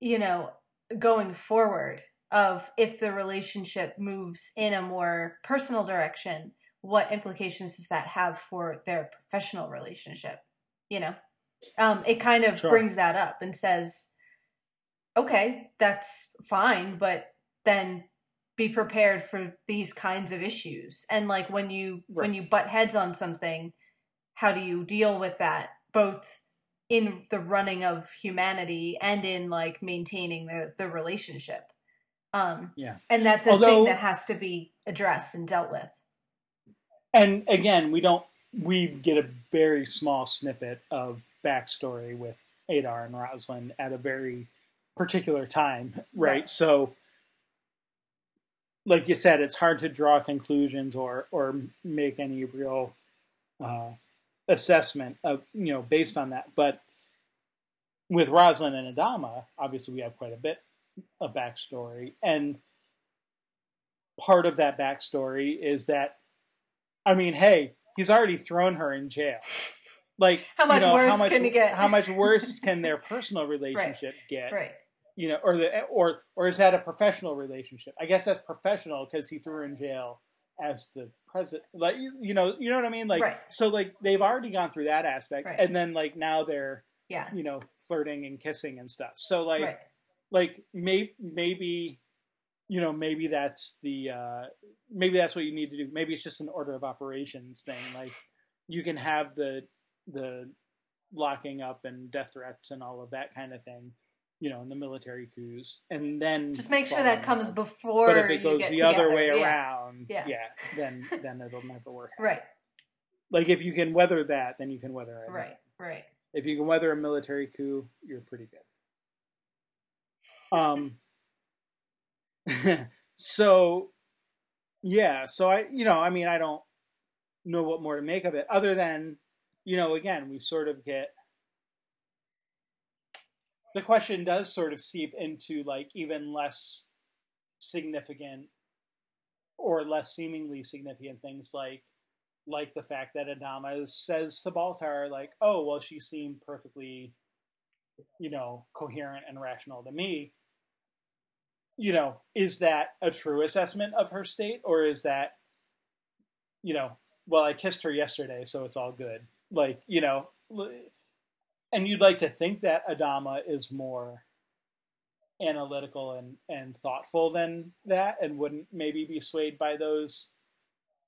you know, going forward of if the relationship moves in a more personal direction, what implications does that have for their professional relationship? You know, um, it kind of Sure. brings that up and says, okay, that's fine, but then be prepared for these kinds of issues. And like when you right. when you butt heads on something, how do you deal with that both in the running of humanity and in like maintaining the the relationship? Um yeah. And that's a Although, thing that has to be addressed and dealt with. And again, we don't we get a very small snippet of backstory with Adar and Roslin at a very particular time, right? right. So, like you said, it's hard to draw conclusions or or make any real uh, assessment of you know based on that. But with Roslin and Adama, obviously we have quite a bit of backstory, and part of that backstory is that, I mean, hey, he's already thrown her in jail. Like how much you know, worse how much, can you get? how much worse can their personal relationship right. get? Right you know, or the or or is that a professional relationship? I guess that's professional because he threw her in jail as the president. Like you know, you know what I mean? Like right. so, like they've already gone through that aspect, right. and then like now they're yeah, you know, flirting and kissing and stuff. So like, like maybe maybe you know maybe that's the uh maybe that's what you need to do. Maybe it's just an order of operations thing. Like you can have the the locking up and death threats and all of that kind of thing you know, in the military coups, and then just make sure that comes before. But if it goes the together, other way yeah. around, yeah. yeah, then then it'll never work. Out. Right. Like if you can weather that, then you can weather it. Right. Right. If you can weather a military coup, you're pretty good. Um. so, yeah. So I, you know, I mean, I don't know what more to make of it, other than, you know, again, we sort of get the question does sort of seep into like even less significant or less seemingly significant things like like the fact that Adama says to Baltar like, "Oh, well, she seemed perfectly, you know, coherent and rational to me." You know, is that a true assessment of her state, or is that, you know, well, I kissed her yesterday, so it's all good. Like, you know, and you'd like to think that Adama is more analytical and, and thoughtful than that and wouldn't maybe be swayed by those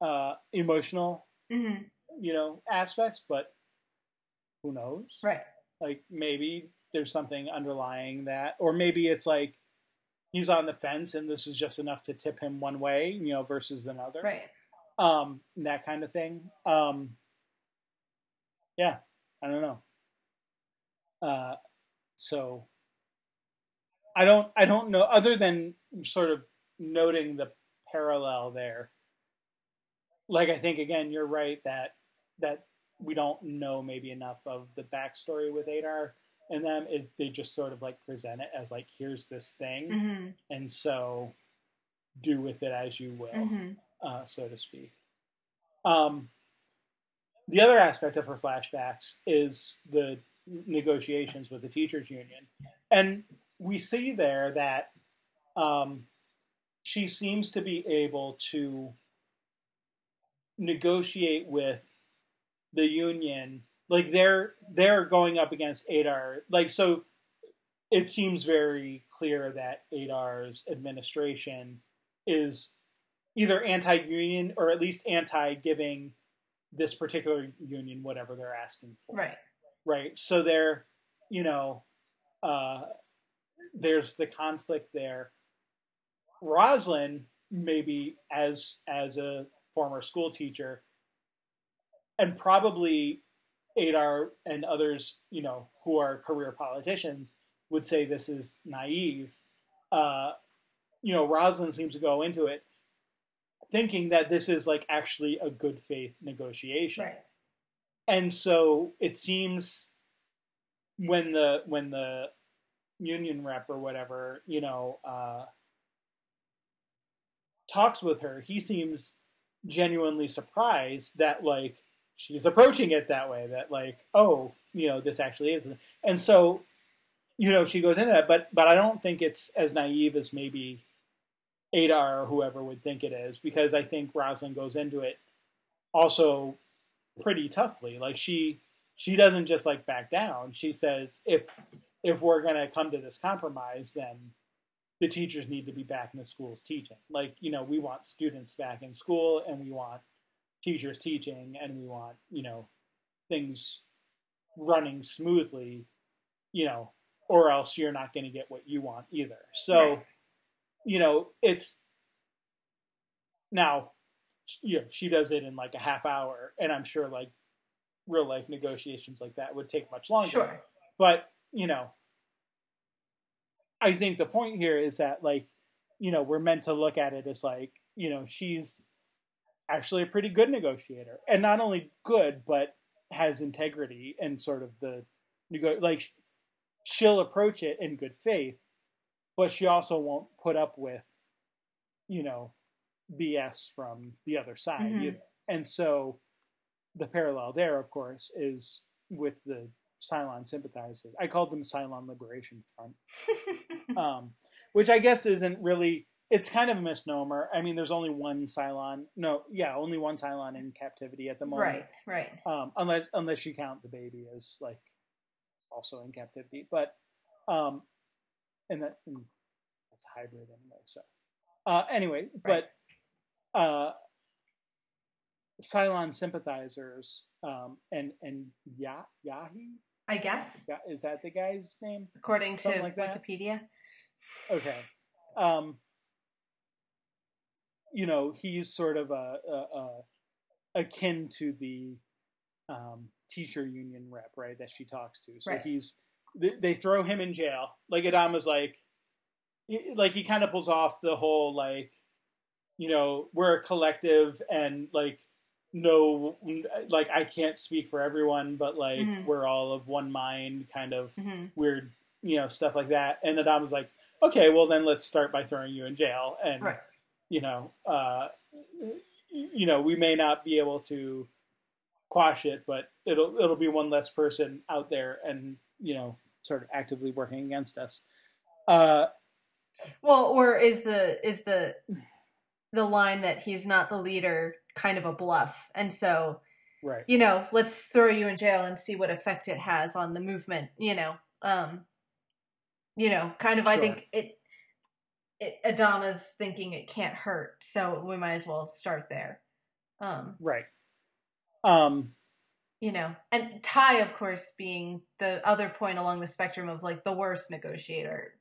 uh, emotional mm-hmm. you know aspects but who knows right like maybe there's something underlying that or maybe it's like he's on the fence and this is just enough to tip him one way you know versus another. Right. Um that kind of thing. Um yeah i don't know. Uh, so I don't I don't know other than sort of noting the parallel there. Like I think again, you're right that that we don't know maybe enough of the backstory with Adar and them. Is they just sort of like present it as like here's this thing, mm-hmm. and so do with it as you will, mm-hmm. uh, so to speak. Um, the other aspect of her flashbacks is the negotiations with the teachers union, and we see there that um, she seems to be able to negotiate with the union like they're they're going up against Adar like so it seems very clear that Adar's administration is either anti-union or at least anti-giving this particular union whatever they're asking for. Right right? So there, you know, uh, there's the conflict there. Roslin, maybe as as a former school teacher, and probably Adar and others, you know, who are career politicians, would say this is naive. Uh, you know, Roslin seems to go into it thinking that this is like actually a good faith negotiation. Right and so it seems when the when the union rep or whatever you know uh, talks with her he seems genuinely surprised that like she's approaching it that way that like oh you know this actually is and so you know she goes into that but but i don't think it's as naive as maybe adar or whoever would think it is because i think roslin goes into it also pretty toughly. Like she she doesn't just like back down. She says if if we're gonna come to this compromise, then the teachers need to be back in the schools teaching. Like, you know, we want students back in school and we want teachers teaching and we want, you know, things running smoothly, you know, or else you're not going to get what you want either. So, Right. you know, it's now, you know, she does it in like a half hour, and I'm sure like real life negotiations like that would take much longer. Sure. But, you know, I think the point here is that like, you know, we're meant to look at it as like, you know, she's actually a pretty good negotiator. And not only good, but has integrity and sort of the nego- like she'll approach it in good faith, but she also won't put up with, you know, BS from the other side Mhm. either. And so the parallel there, of course, is with the Cylon sympathizers. I called them Cylon Liberation Front, um, which I guess isn't really. It's kind of a misnomer. I mean, there's only one Cylon. No, yeah, only one Cylon in captivity at the moment. right, right. Um, unless unless you count the baby as like also in captivity, but um, and that and that's a hybrid anyway. So uh, anyway, but uh, Cylon sympathizers um, and and Ya Yahi I guess, is that the guy's name? according to Something like that. Wikipedia. Okay. Um, you know, he's sort of a, a, a akin to the um, teacher union rep, right? That she talks to. So Right. he's they, they throw him in jail. Like Adama's like, he- like he kind of pulls off the whole like, you know, we're a collective and like no like I can't speak for everyone, but like Mhm. we're all of one mind kind of hmm weird, you know, stuff like that. And Adam was like, okay, well then let's start by throwing you in jail. And Right. You know, uh, you know, we may not be able to quash it, but it'll it'll be one less person out there, and you know, sort of actively working against us. Uh, Well, or is the is the the line that he's not the leader kind of a bluff, and so right. you know, let's throw you in jail and see what effect it has on the movement. You know, um, you know, kind of. I think it. It, Adama's thinking it can't hurt, so we might as well start there. Um, Right. Um, you know, and Tigh, of course, being the other point along the spectrum of like the worst negotiator,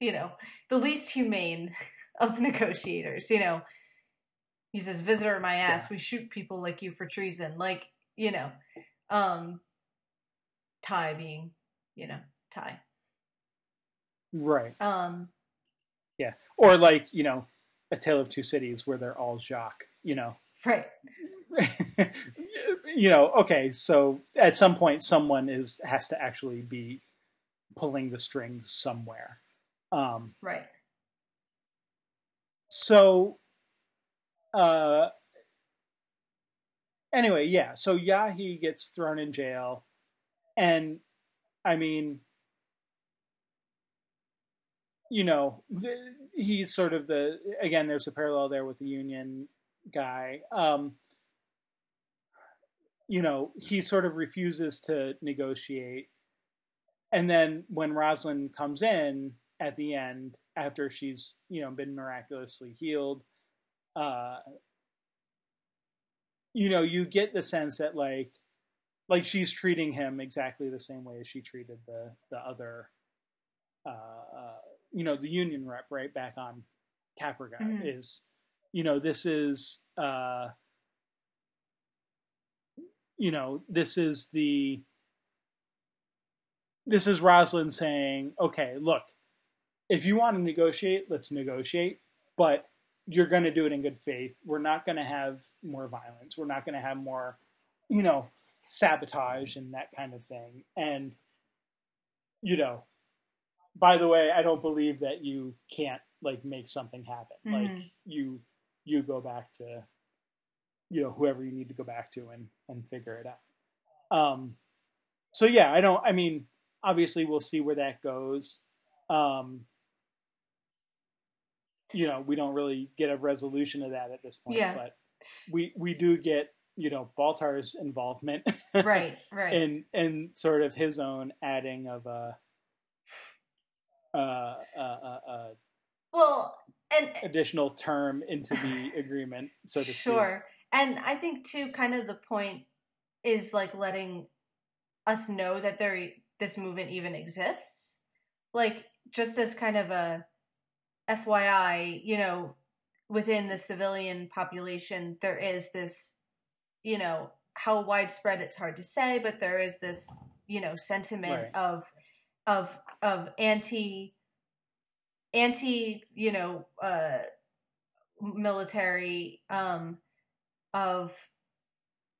you know, the least humane of the negotiators, you know. He says, Visitor my ass, we shoot people like you for treason. Like, you know, um Tigh being, you know, Tigh. right. Um Yeah. Or like, you know, a tale of two cities where they're all Jacques, you know. right. you know, okay, so at some point someone is has to actually be pulling the strings somewhere. Um Right. so uh anyway, yeah, so Yahi gets thrown in jail and I mean you know, he's sort of the again there's a parallel there with the union guy. Um you know, he sort of refuses to negotiate. And then when Roslin comes in at the end, after she's, you know, been miraculously healed, uh, you know, you get the sense that like, like she's treating him exactly the same way as she treated the the other, uh, you know, the union rep right back on Caprica Mhm. is, you know, this is, uh, you know, this is the this is Roslin saying, okay, look, if you want to negotiate, let's negotiate, but you're going to do it in good faith. We're not going to have more violence. We're not going to have more, you know, sabotage and that kind of thing. And, you know, by the way, I don't believe that you can't like make something happen. Like Mhm. you, you go back to, you know, whoever you need to go back to and and figure it out. Um, so yeah, I don't. I mean, obviously, we'll see where that goes. Um, you know, we don't really get a resolution of that at this point, Yeah. but we we do get you know Baltar's involvement, Right, right. and and sort of his own adding of a uh, uh, uh, uh, Well, and additional term into the agreement, so to speak. sure. And I think too, kind of the point is like letting us know that there this movement even exists. Like just as kind of a FYI, you know, within the civilian population, there is this, you know, how widespread it's hard to say, but there is this, you know, sentiment Right. of of of anti anti, you know, uh military um of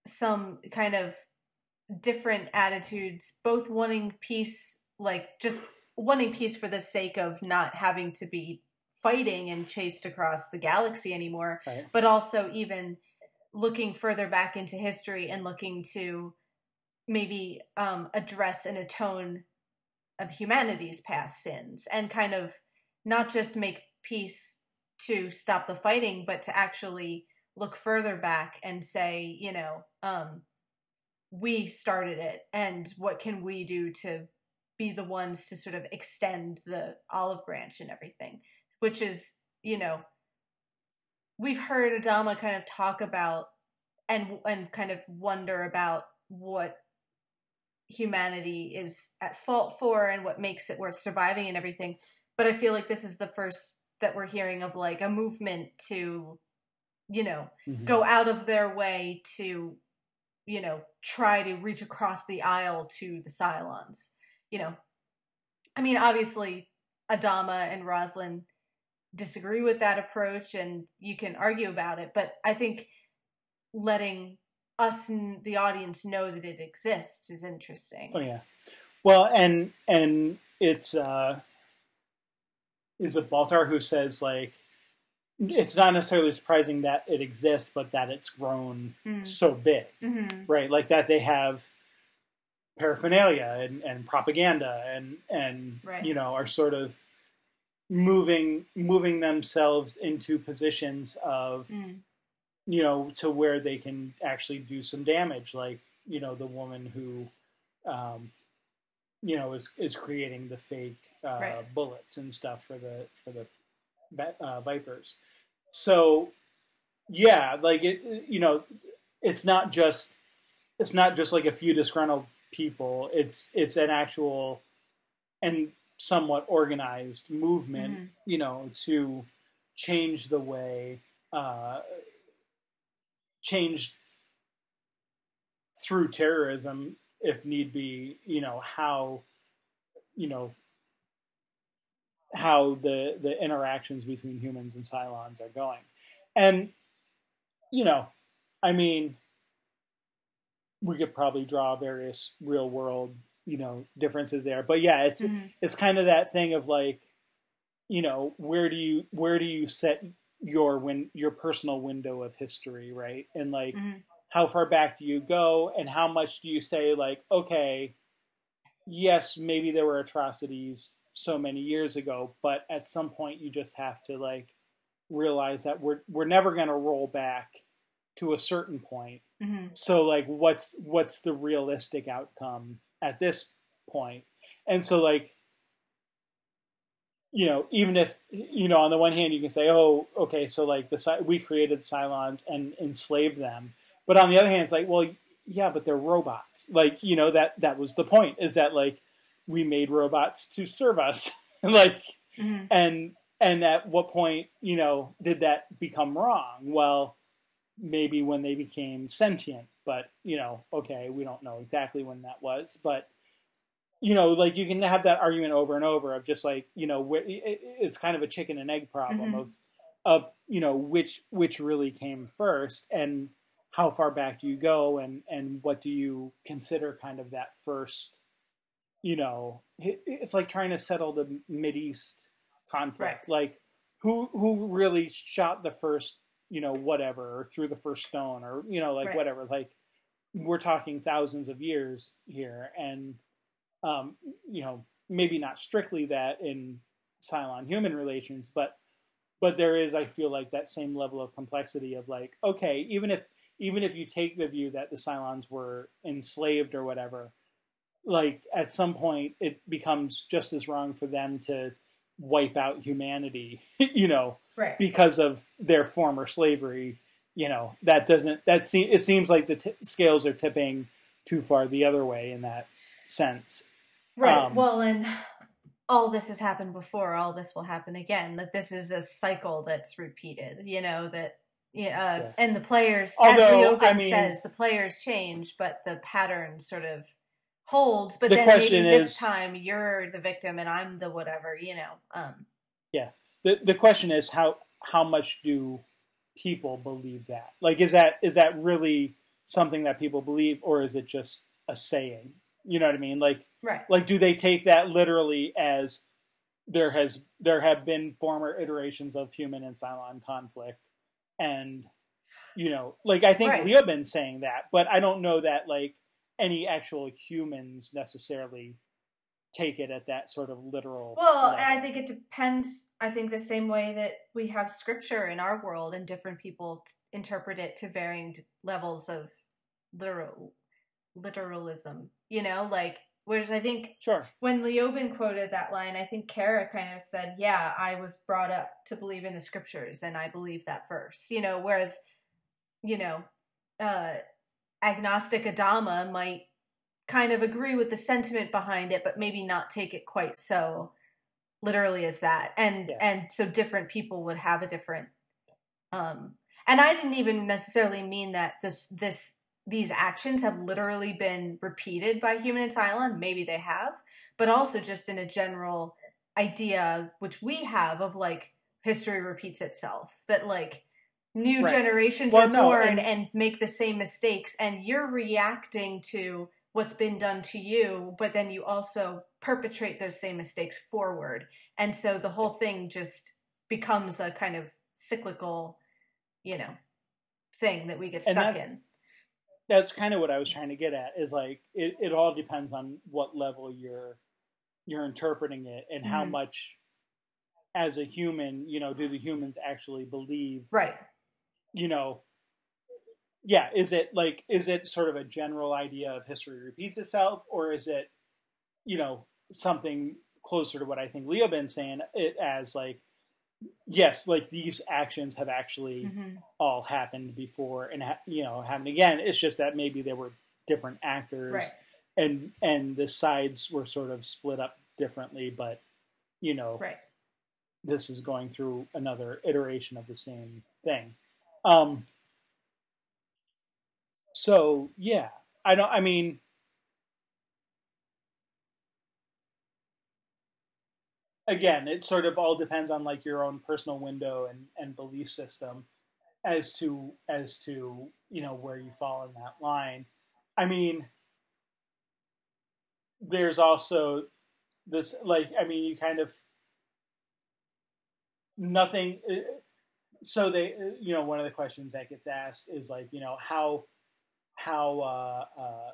some kind of different attitudes, both wanting peace, like just wanting peace for the sake of not having to be fighting and chased across the galaxy anymore, Right. but also even looking further back into history and looking to maybe um, address and atone of humanity's past sins and kind of not just make peace to stop the fighting, but to actually look further back and say, you know, um, we started it, and what can we do to be the ones to sort of extend the olive branch and everything, which is, you know, we've heard Adama kind of talk about and and kind of wonder about what humanity is at fault for and what makes it worth surviving and everything. But I feel like this is the first that we're hearing of like a movement to, you know, Mhm. go out of their way to, you know, try to reach across the aisle to the Cylons. You know, I mean, obviously, Adama and Roslin disagree with that approach, and you can argue about it. But I think letting us, and the audience, know that it exists is interesting. Oh yeah. Well, and and it's uh is it Baltar who says like it's not necessarily surprising that it exists, but that it's grown Mm. so big, hmm right? Like that they have paraphernalia and, and propaganda and and Right. you know are sort of moving moving themselves into positions of Mm. You know, to where they can actually do some damage, like you know the woman who, um, you know, is is creating the fake uh, Right. bullets and stuff for the for the uh, vipers. So, yeah, like it, you know, it's not just it's not just like a few disgruntled people. It's it's an actual and somewhat organized movement, Mhm. you know, to change the way uh, change through terrorism if need be you know how you know how the the interactions between humans and cylons are going and you know i mean we could probably draw various real world you know differences there but yeah it's Mhm. it's kind of that thing of like you know where do you where do you set your win your personal window of history right and like Mhm. how far back do you go and how much do you say like okay yes maybe there were atrocities so many years ago but at some point you just have to like realize that we're we're never going to roll back to a certain point Mhm. so like what's what's the realistic outcome at this point and so like you know even if you know on the one hand you can say oh okay so like the we created cylons and enslaved them. But on the other hand it's like well yeah but they're robots. Like you know that that was the point is that like we made robots to serve us. Like Mhm. and and at what point you know did that become wrong? Well maybe when they became sentient but you know okay we don't know exactly when that was but you know like you can have that argument over and over of just like you know it's kind of a chicken and egg problem Mhm. of of you know which which really came first and how far back do you go and and what do you consider kind of that first you know it's like trying to settle the mid east conflict Right. like who who really shot the first you know whatever or threw the first stone or you know like Right. whatever like we're talking thousands of years here and um you know maybe not strictly that in cylon human relations but but there is i feel like that same level of complexity of like okay even if even if you take the view that the cylons were enslaved or whatever like at some point it becomes just as wrong for them to wipe out humanity, you know, right. because of their former slavery. You know, that doesn't that se- it seems like the t- scales are tipping too far the other way in that sense. Right. Um, well, and all this has happened before. All this will happen again. That this is a cycle that's repeated. You know that. Yeah, uh, Yeah. and the players, Although, as Leoben I mean- says, the players change, but the pattern sort of holds. But The then question maybe this time you're the victim and I'm the whatever. You know. Um. Yeah. the the question is how how much do people believe that? Like, is that is that really something that people believe, or is it just a saying? You know what I mean? Like, Right. like do they take that literally as there has there have been former iterations of human and Cylon conflict, and you know, like I think Right. Leoben's saying that, but I don't know that like any actual humans necessarily take it at that sort of literal. Well, level. I think it depends. I think the same way that we have scripture in our world and different people t- interpret it to varying d- levels of literal literalism. You know, like whereas I think sure. when Leoben quoted that line, I think Kara kind of said, "Yeah, I was brought up to believe in the scriptures, and I believe that verse." You know, whereas, you know, uh, agnostic Adama might kind of agree with the sentiment behind it, but maybe not take it quite so literally as that. And Yeah. and so different people would have a different. Um, and I didn't even necessarily mean that this this these actions have literally been repeated by human and Cylon. Maybe they have, but also just in a general idea, which we have of like history repeats itself. That like new Right. generations Well, are no, born and- and make the same mistakes, and you're reacting to what's been done to you, but then you also perpetrate those same mistakes forward. And so the whole thing just becomes a kind of cyclical, you know, thing that we get stuck in. That's kind of what I was trying to get at is like it, it all depends on what level you're you're interpreting it and how Mhm. much as a human, you know, do the humans actually believe Right. you know yeah, is it like is it sort of a general idea of history repeats itself or is it you know something closer to what I think Leoben saying it as like yes, like these actions have actually hmm all happened before and ha- you know happened again. It's just that maybe there were different actors Right. and and the sides were sort of split up differently, but you know Right. this is going through another iteration of the same thing. Um, so yeah, I don't. I mean, again, it sort of all depends on like your own personal window and and belief system as to as to you know where you fall in that line. I mean, there's also this like I mean, you kind of nothing. uh, So they, uh, you know, one of the questions that gets asked is like, you know, how how uh, uh,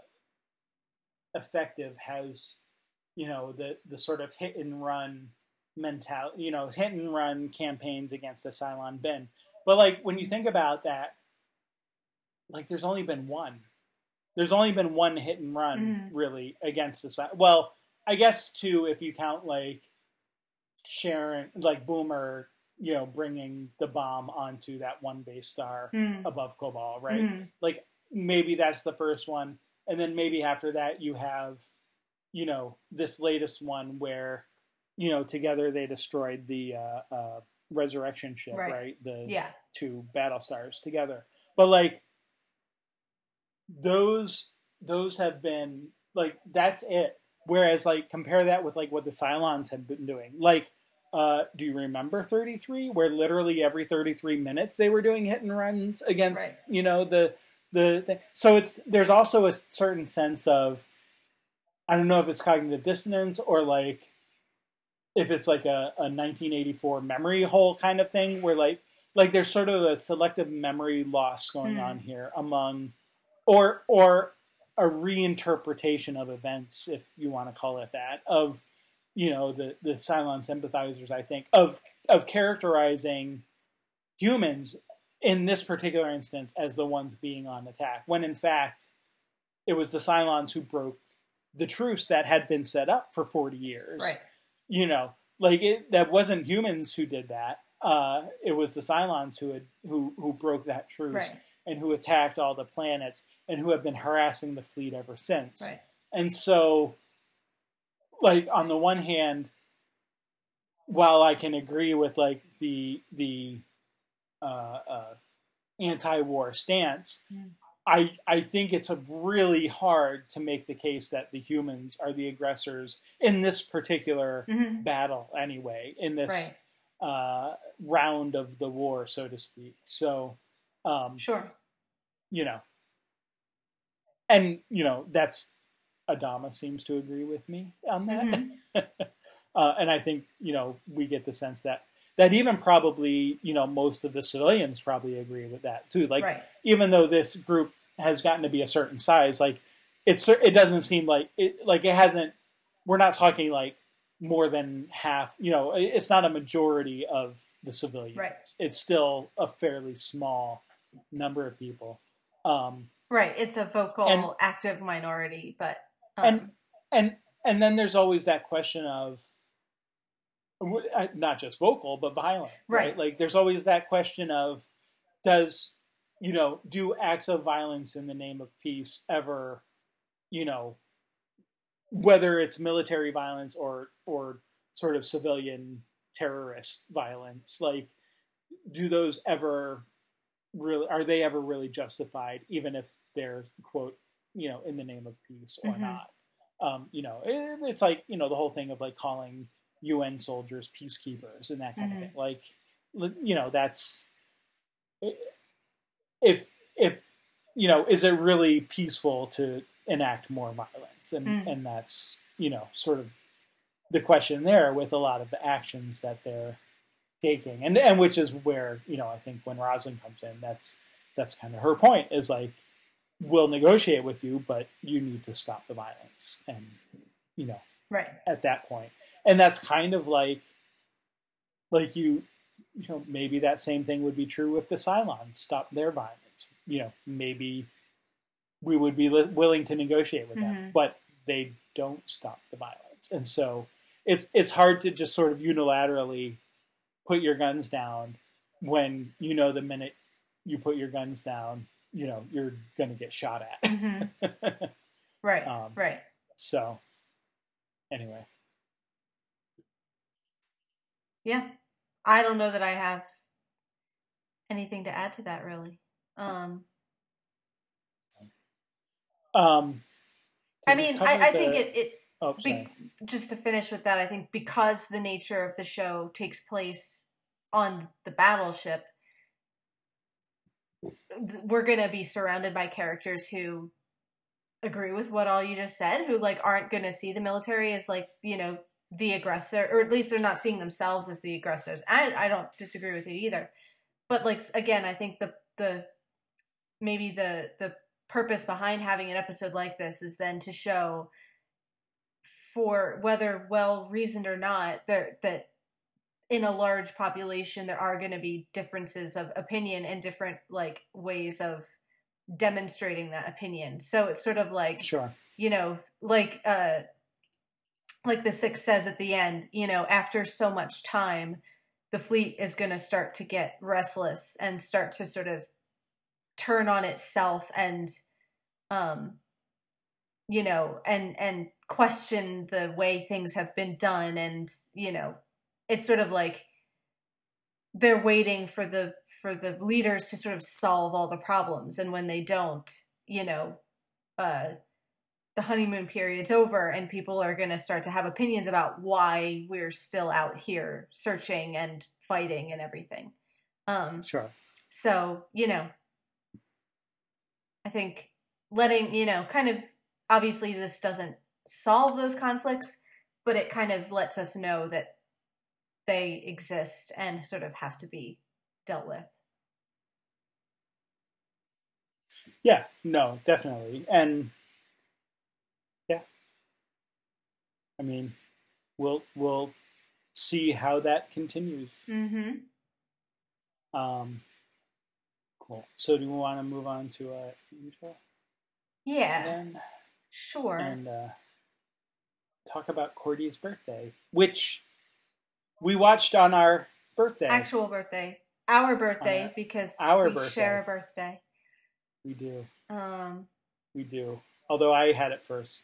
effective has you know the the sort of hit and run mental, you know, hit and run campaigns against the Cylon been? But like when you think about that, like there's only been one. There's only been one hit and run Mhm. really against the Cy- well, I guess two if you count like Sharon, like Boomer, you know, bringing the bomb onto that one base star Mm. above Kobol, right? Mhm. Like maybe that's the first one, and then maybe after that you have, you know, this latest one where, you know, together they destroyed the uh, uh, resurrection ship, Right. right? The Yeah. two battle stars together. But like those those have been like that's it. Whereas like compare that with like what the Cylons have been doing. Like uh, do you remember 33 where literally every 33 minutes they were doing hit and runs against, Right. you know, the the thing. So it's there's also a certain sense of I don't know if it's cognitive dissonance or like if it's like a, a 1984 memory hole kind of thing where like like there's sort of a selective memory loss going Hmm. on here among or or a reinterpretation of events if you want to call it that of you know the the Cylon sympathizers I think of of characterizing humans in this particular instance as the ones being on attack when in fact it was the Cylons who broke the truce that had been set up for 40 years Right. You know like it, that wasn't humans who did that. Uh, it was the Cylons who had who who broke that truce Right. and who attacked all the planets and who have been harassing the fleet ever since. Right. And so, like on the one hand, while I can agree with like the the uh, uh, anti-war stance, Mm. I I think it's a really hard to make the case that the humans are the aggressors in this particular hmm battle anyway in this Right. uh, round of the war, so to speak. So, um, Sure. you know, and you know that's Adama seems to agree with me on that, Mhm. uh, and I think you know we get the sense that that even probably you know most of the civilians probably agree with that too. Like right. even though this group has gotten to be a certain size, like it's it doesn't seem like it like it hasn't. We're not talking like more than half. You know, it's not a majority of the civilians. Right. It's still a fairly small number of people. Um, Right. It's a vocal, And- active minority, but um, and and and then there's always that question of not just vocal but violent right, Right. like there's always that question of does you know do acts of violence in the name of peace ever you know whether it's military violence or or sort of civilian terrorist violence like do those ever really are they ever really justified even if they're quote you know in the name of peace or Mhm. not um you know it, it's like you know the whole thing of like calling un soldiers peacekeepers and that kind Mhm. of thing like you know that's if if you know is it really peaceful to enact more violence and Mm. and that's you know sort of the question there with a lot of the actions that they're taking and and which is where you know I think when Roslin comes in that's that's kind of her point is like we'll negotiate with you but you need to stop the violence and you know right. at that point and that's kind of like like you you know maybe that same thing would be true with the Cylons stop their violence you know maybe we would be li- willing to negotiate with them Mhm. but they don't stop the violence and so it's it's hard to just sort of unilaterally put your guns down when you know the minute you put your guns down you know you're going to get shot at hmm Right. Um, right. so anyway Yeah. I don't know that I have anything to add to that really. Um um I mean, I, I think it, it oh be- just to finish with that, I think because the nature of the show takes place on the battleship, we're going to be surrounded by characters who agree with what all you just said, who like aren't going to see the military as like, you know, the aggressor, or at least they're not seeing themselves as the aggressors. I, I don't disagree with it either. But like, again, I think the, the, maybe the, the purpose behind having an episode like this is then to show for whether well reasoned or not there that in a large population there are going to be differences of opinion and different like ways of demonstrating that opinion so it's sort of like sure you know like uh like the six says at the end you know after so much time the fleet is going to start to get restless and start to sort of turn on itself and um you know and and question the way things have been done. And you know it's sort of like they're waiting for the for the leaders to sort of solve all the problems. And when they don't you know uh the honeymoon period's over and people are going to start to have opinions about why we're still out here searching and fighting and everything. Um sure. so, you know, I think letting, you know, kind of obviously this doesn't solve those conflicts, but it kind of lets us know that they exist and sort of have to be dealt with. yeah no definitely. And yeah i mean we'll we'll see how that continues Mm-hmm. um cool so do we want to move on to a intro Yeah, then sure. and uh talk about cordy's birthday which we watched on our birthday. Actual birthday. Our birthday Uh, because our we birthday. share a birthday. we do, Um, we do. Although I had it first.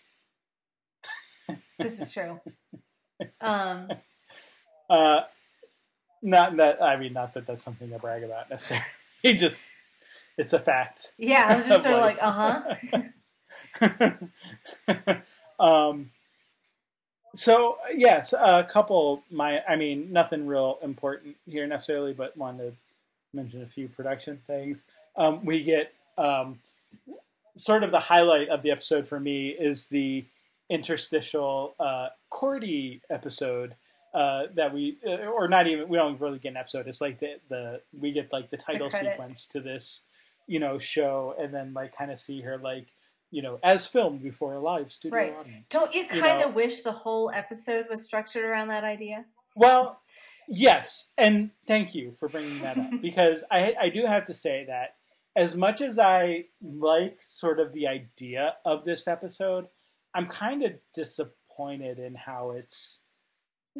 This is true. Um, Uh, not that I mean, not that that's something to brag about necessarily. He just it's a fact. yeah, I'm just sort of like, uh huh. um, so yes, a couple. My, I mean, nothing real important here necessarily, but wanted to mention a few production things. Um, we get um, sort of the highlight of the episode for me is the interstitial uh, Cordy episode. Uh, that we uh, or not even we don't really get an episode. It's like the the we get like the title credits. sequence to this you know show, and then like kind of see her like you know as filmed before a live studio Right. audience. Don't you kind of wish the whole episode was structured around that idea? Well, yes, and thank you for bringing that up because I I do have to say that as much as I like sort of the idea of this episode, I'm kind of disappointed in how it's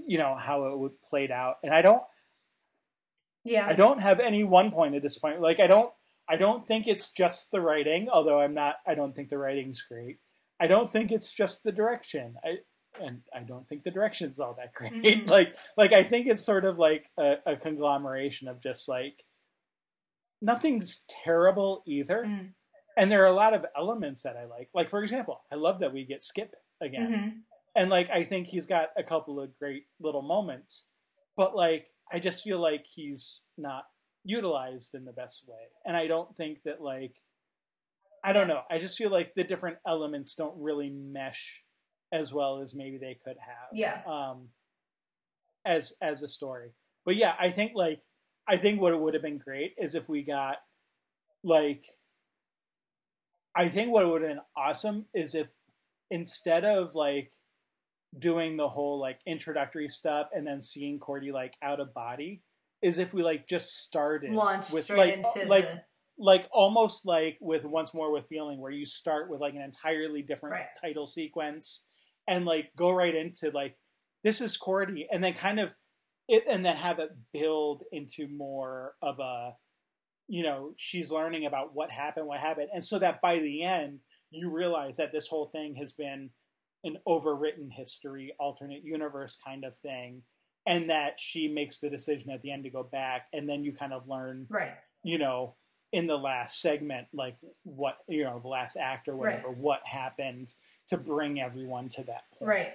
you know how it would played out, and I don't Yeah. I don't have any one point of disappointment. Like I don't I don't think it's just the writing, although I'm not I don't think the writing's great. I don't think it's just the direction. I and I don't think the direction's all that great. Mhm. Like like I think it's sort of like a, a conglomeration of just like nothing's terrible either. Mm. And there are a lot of elements that I like. Like for example, I love that we get Skip again Mhm. and like I think he's got a couple of great little moments, but like I just feel like he's not utilized in the best way, and I don't think that like I don't know. I just feel like the different elements don't really mesh as well as maybe they could have. Yeah. Um, as as a story, but yeah, I think like I think what it would have been great is if we got like I think what would have been awesome is if instead of like doing the whole like introductory stuff and then seeing Cordy like out of body is if we like just started Launch with like like the. like almost like with once more with feeling where you start with like an entirely different Right. title sequence and like go right into like this is Cordy and then kind of it and then have it build into more of a you know she's learning about what happened what happened and so that by the end you realize that this whole thing has been an overwritten history alternate universe kind of thing and that she makes the decision at the end to go back and then you kind of learn Right. you know, in the last segment, like what you know, the last act or whatever, what happened to bring everyone to that point. Right.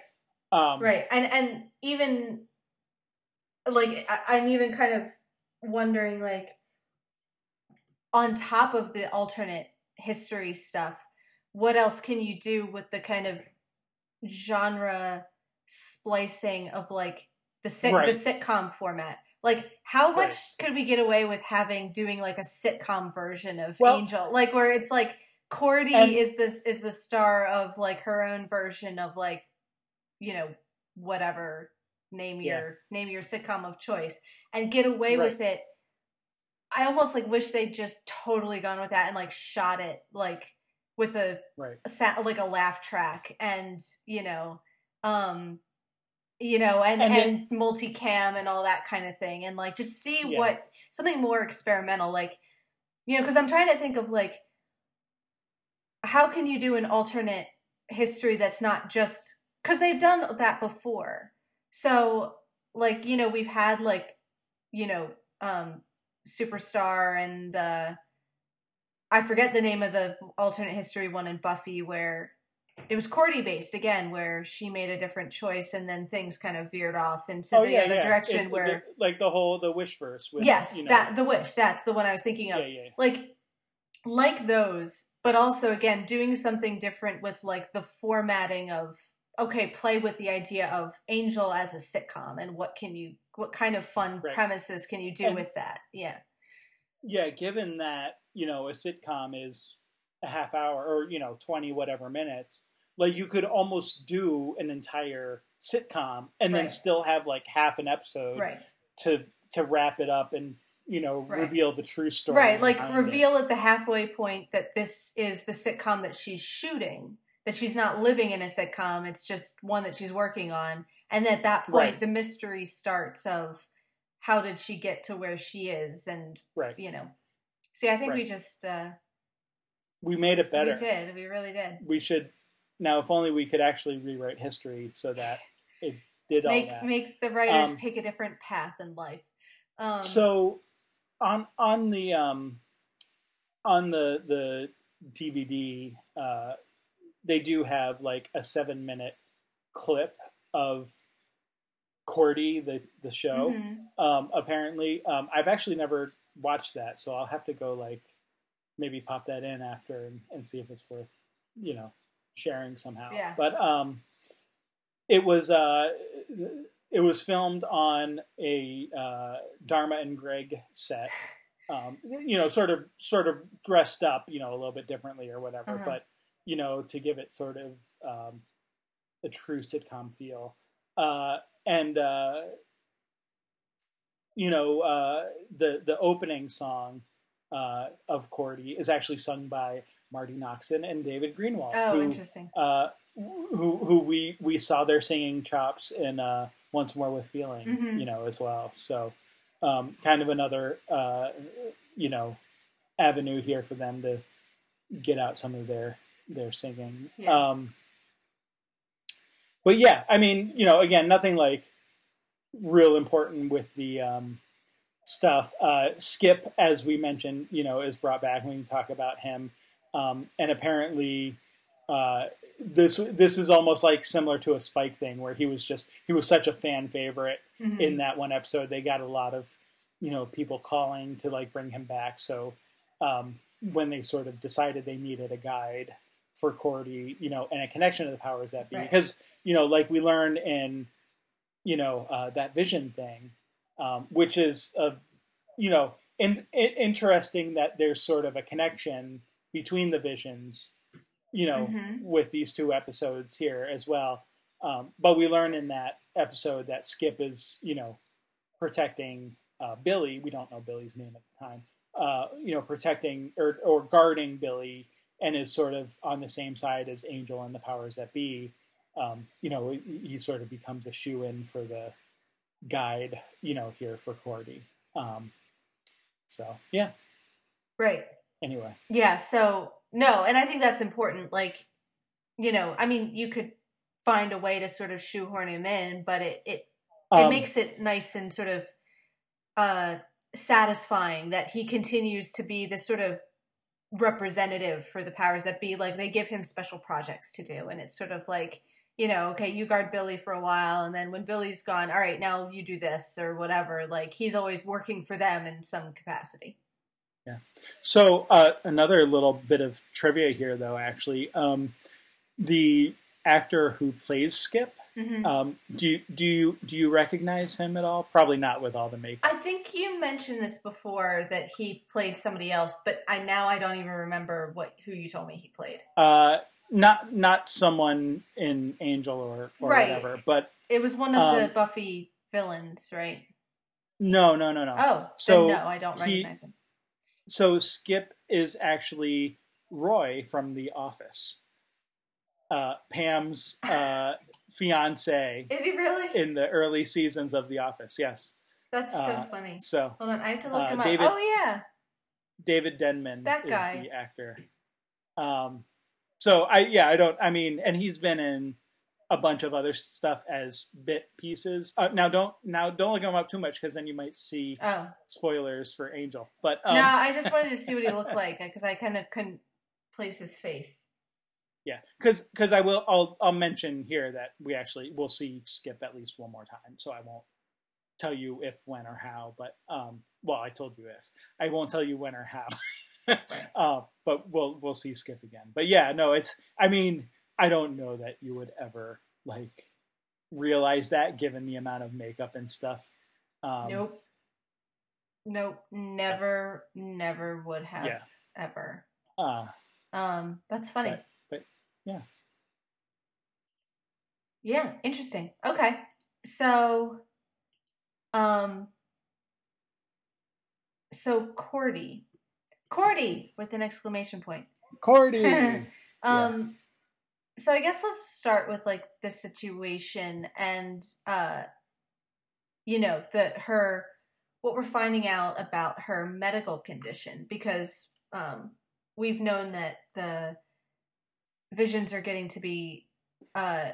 Um, Right. And and even like I, I'm even kind of wondering like on top of the alternate history stuff, what else can you do with the kind of genre splicing of like the sit- Right. the sitcom format? Like how much Right. could we get away with having doing like a sitcom version of Well- Angel? Like where it's like Cordy And- is this is the star of like her own version of like you know whatever name Yeah. your name your sitcom of choice and get away Right. with it i almost like wish they'd just totally gone with that and like shot it like with a, Right. a sa- like a laugh track and you know um you know and And and, it- multicam and all that kind of thing and like just see Yeah. what something more experimental like you know because i'm trying to think of like how can you do an alternate history that's not just because they've done that before so like you know we've had like you know um superstar and uh i forget the name of the alternate history one in buffy where it was cordy based again where she made a different choice and then things kind of veered off into Oh the yeah, other yeah. direction It- where like the whole the wish verse. With, yes you know, that the wish that's the one i was thinking of yeah, like like those but also again doing something different with like the formatting of okay play with the idea of angel as a sitcom and what can you what kind of fun Right. premises can you do And- with that yeah yeah. Given that you know a sitcom is a half hour or you know twenty whatever minutes, like you could almost do an entire sitcom and then still have like half an episode right to to wrap it up and you know Right. reveal the true story right like behind it. reveal at the halfway point that this is the sitcom that she's shooting that she's not living in a sitcom it's just one that she's working on and at that point Right. the mystery starts of how did she get to where she is and Right. you know see i think we just uh We made it better. we did we really did We should now. If only we could actually rewrite history so that it did all make that. make the writers Um, take a different path in life um so on on the um on the the DVD uh they do have like a 7 minute clip of Cordy the the show mhm. um apparently um I've actually never watched that so I'll have to go like maybe pop that in after and, and see if it's worth you know sharing somehow Yeah. but um it was uh it was filmed on a uh, Dharma and Greg set. Um, you know, sort of sort of dressed up, you know, a little bit differently or whatever, Uh-huh. but you know, to give it sort of um, a true sitcom feel. Uh, and uh, you know, uh, the the opening song uh, of Cordy is actually sung by Marti Noxon and David Greenwalt. oh who, interesting uh, who who we we saw their singing chops in uh, Once More with Feeling, Mhm. you know, as well. So, um, kind of another uh, you know avenue here for them to get out some of their their singing. Yeah. Um, but yeah, I mean, you know, again, nothing like real important with the um, stuff. Uh, Skip, as we mentioned, you know, is brought back when we talk about him, um, and apparently, uh, this this is almost like similar to a Spike thing where he was just he was such a fan favorite Mhm. in that one episode. They got a lot of you know people calling to like bring him back. So um, when they sort of decided they needed a guide for Cordy, you know, and a connection to the powers that be, Right. because you know, like we learned in you know uh, that vision thing, um, which is a you know in, in, interesting that there's sort of a connection between the visions, you know, Mhm. with these two episodes here as well. Um, but we learn in that episode that Skip is, you know, protecting uh, Billy. We don't know Billy's name at the time. Uh, you know, protecting or, or guarding Billy, and is sort of on the same side as Angel and the powers that be. Um, you know, he, sort of becomes a shoe in for the guide. You know, here for Cordy. Um, so yeah. right Anyway, Yeah, so no, and I think that's important. Like, you know, I mean, you could find a way to sort of shoehorn him in, but it it, it Um, makes it nice and sort of uh satisfying that he continues to be this sort of representative for the powers that be. Like they give him special projects to do, and it's sort of like, you know, okay, you guard Billy for a while, and then when Billy's gone, all right, now you do this or whatever. Like he's always working for them in some capacity. Yeah. So uh, another little bit of trivia here, though. Actually, um, the actor who plays Skip, hmm um, do you, do you do you recognize him at all? Probably not with all the makeup. I think you mentioned this before that he played somebody else, but I now I don't even remember what who you told me he played. Uh, not not someone in Angel or, or Right. whatever, but It was one of the Um, Buffy villains, right? no, no, no, no. Oh, so no, I don't he- recognize him. So Skip is actually Roy from The Office, uh, Pam's uh, fiance Is he really? in the early seasons of The Office. Yes. That's so uh, funny. So Hold on, I have to look uh, him David- up. Oh yeah, David Denman That is guy. the actor. Um, so I yeah I don't I mean and he's been in a bunch of other stuff as bit pieces. Uh, now don't now don't look him up too much because then you might see oh spoilers for Angel. But um, no, I just wanted to see what he looked like because I kind of couldn't place his face. Yeah, because because I will I'll I'll mention here that we actually will see Skip at least one more time. So I won't tell you if, when, or how. But um, well, I told you if. I won't tell you when or how. uh, but we'll we'll see Skip again. But yeah, no, it's. I mean, I don't know that you would ever like realize that given the amount of makeup and stuff. Um, nope, nope, never, never would have Yeah. ever. Uh, Um, that's funny. But- but, yeah. Yeah, interesting. Okay. So um so Cordy. Cordy with an exclamation point. Cordy. um so I guess let's start with like the situation and uh you know, the her what we're finding out about her medical condition because um we've known that the visions are getting to be uh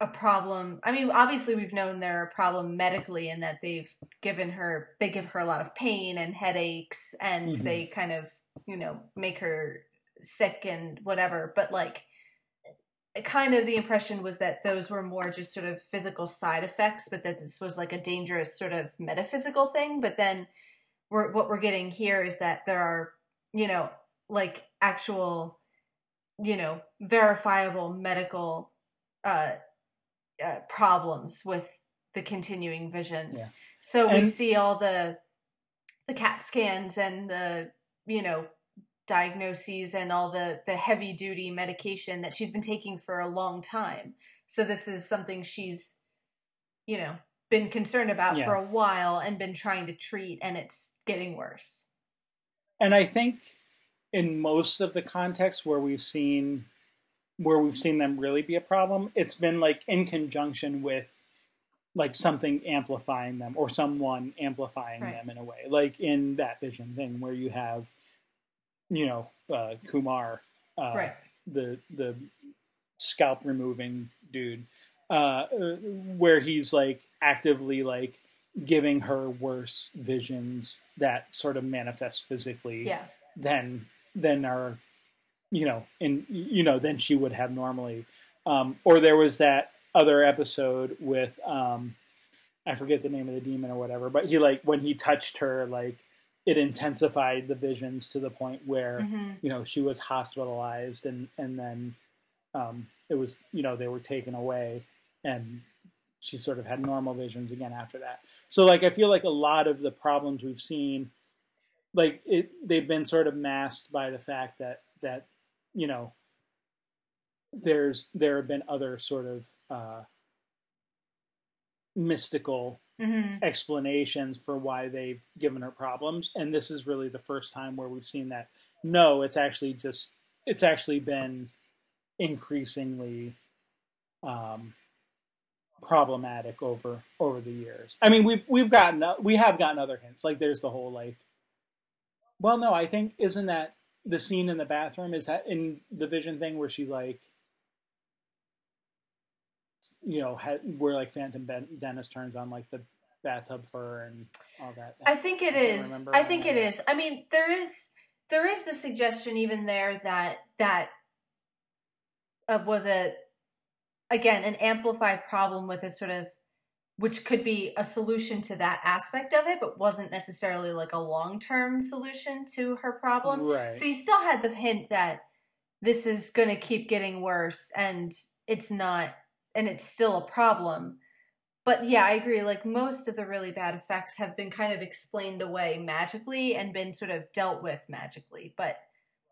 a problem. I mean, obviously we've known they're a problem medically in that they've given her they give her a lot of pain and headaches and Mhm. they kind of, you know, make her sick and whatever, but like kind of the impression was that those were more just sort of physical side effects, but that this was like a dangerous sort of metaphysical thing. But then we're what we're getting here is that there are, you know, like actual, you know, verifiable medical uh, uh problems with the continuing visions. Yeah. So we see all the the CAT scans and the, you know, diagnoses and all the the heavy duty medication that she's been taking for a long time. So this is something she's you know been concerned about Yeah. for a while and been trying to treat and it's getting worse. and I think in most of the contexts where we've seen where we've seen them really be a problem, it's been like in conjunction with like something amplifying them or someone amplifying Right. them in a way, like in that vision thing where you have, you know, uh, Kumar, uh, right. the the scalp removing dude, uh, where he's like actively like giving her worse visions that sort of manifest physically Yeah. than than are you know in you know than she would have normally. Um or there was that other episode with um i forget the name of the demon or whatever but he like when he touched her like it intensified the visions to the point where hmm you know she was hospitalized and and then um it was you know they were taken away and she sort of had normal visions again after that. So like i feel like a lot of the problems we've seen like it they've been sort of masked by the fact that that you know there's there have been other sort of uh mystical hmm explanations for why they've given her problems. And this is really the first time where we've seen that. No it's actually just it's actually been increasingly um problematic over over the years. I mean we've we've gotten we have gotten other hints. Like there's the whole like well no i think isn't that the scene in the bathroom is that in the vision thing where she like you know had, where like phantom ben, dennis turns on like the bathtub fur and all that I think it I is. I think it. I mean, there is there is the suggestion even there that that uh, was a again an amplified problem with a sort of which could be a solution to that aspect of it, but wasn't necessarily like a long term solution to her problem. right So you still had the hint that this is going to keep getting worse and it's not, and it's still a problem. But yeah, I agree. Like most of the really bad effects have been kind of explained away magically and been sort of dealt with magically. But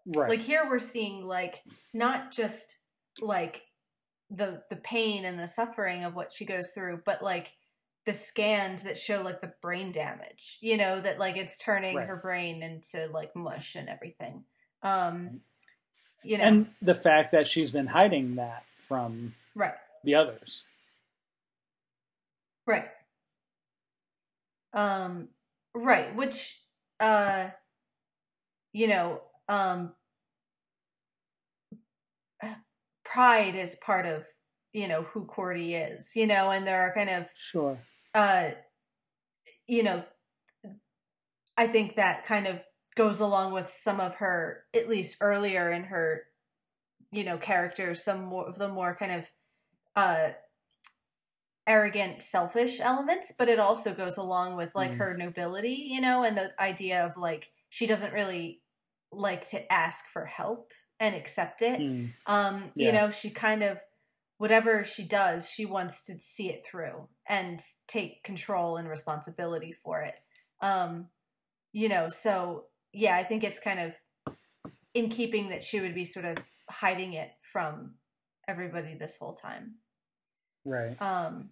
right like here we're seeing like not just like the the pain and the suffering of what she goes through, but like the scans that show like the brain damage. You know that like it's turning Right. her brain into like mush and everything. Um, you know, and the fact that she's been hiding that from right, the others right, um, right. Which, uh, you know, um, pride is part of you know who Cordy is. You know, and there are kind of sure uh you know i think that kind of goes along with some of her at least earlier in her you know characters some more of the more kind of uh arrogant selfish elements but it also goes along with like Mm. her nobility you know and the idea of like she doesn't really like to ask for help and accept it. Hmm. um you know she kind of whatever she does she wants to see it through and take control and responsibility for it. Um you know so yeah i think it's kind of in keeping that she would be sort of hiding it from everybody this whole time. Right. Um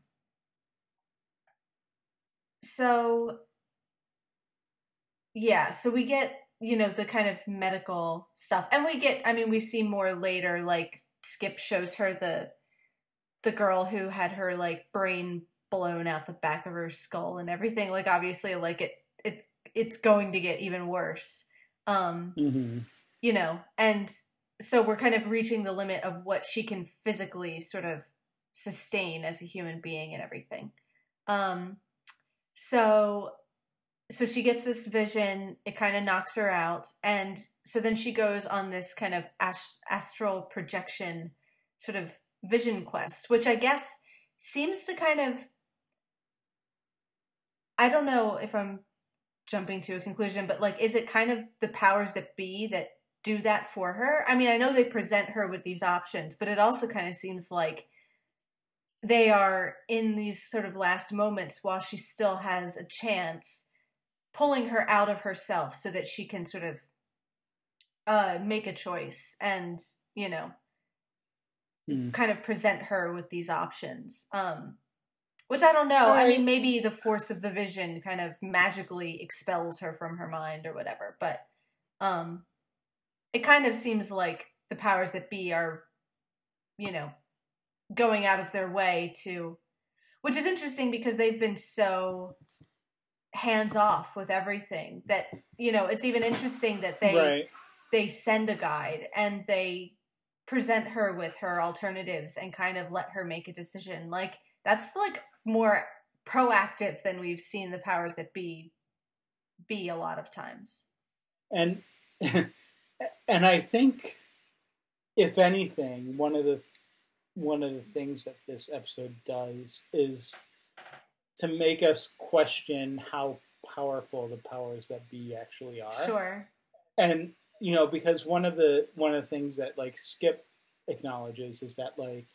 so yeah so we get you know the kind of medical stuff and we get i mean we see more later like Skip shows her the the girl who had her like brain blown out the back of her skull and everything. Like obviously, like it it's it's going to get even worse. Um, Mm-hmm. you know, and so we're kind of reaching the limit of what she can physically sort of sustain as a human being and everything. Um, so so she gets this vision it kind of knocks her out and so then she goes on this kind of ast- astral projection sort of vision quest which i guess seems to kind of i don't know if i'm jumping to a conclusion but like is it kind of the powers that be that do that for her? I mean i know they present her with these options but it also kind of seems like they are in these sort of last moments while she still has a chance pulling her out of herself so that she can sort of uh make a choice and you know Hmm. kind of present her with these options um which i don't know i mean maybe the force of the vision kind of magically expels her from her mind or whatever but um it kind of seems like the powers that be are you know going out of their way to which is interesting because they've been so hands off with everything that you know it's even interesting that they right. they send a guide and they present her with her alternatives and kind of let her make a decision like that's like more proactive than we've seen the powers that be be a lot of times and and I think, if anything, one of the one of the things that this episode does is to make us question how powerful the powers that be actually are. sure And you know, because one of the one of the things that like Skip acknowledges is that like,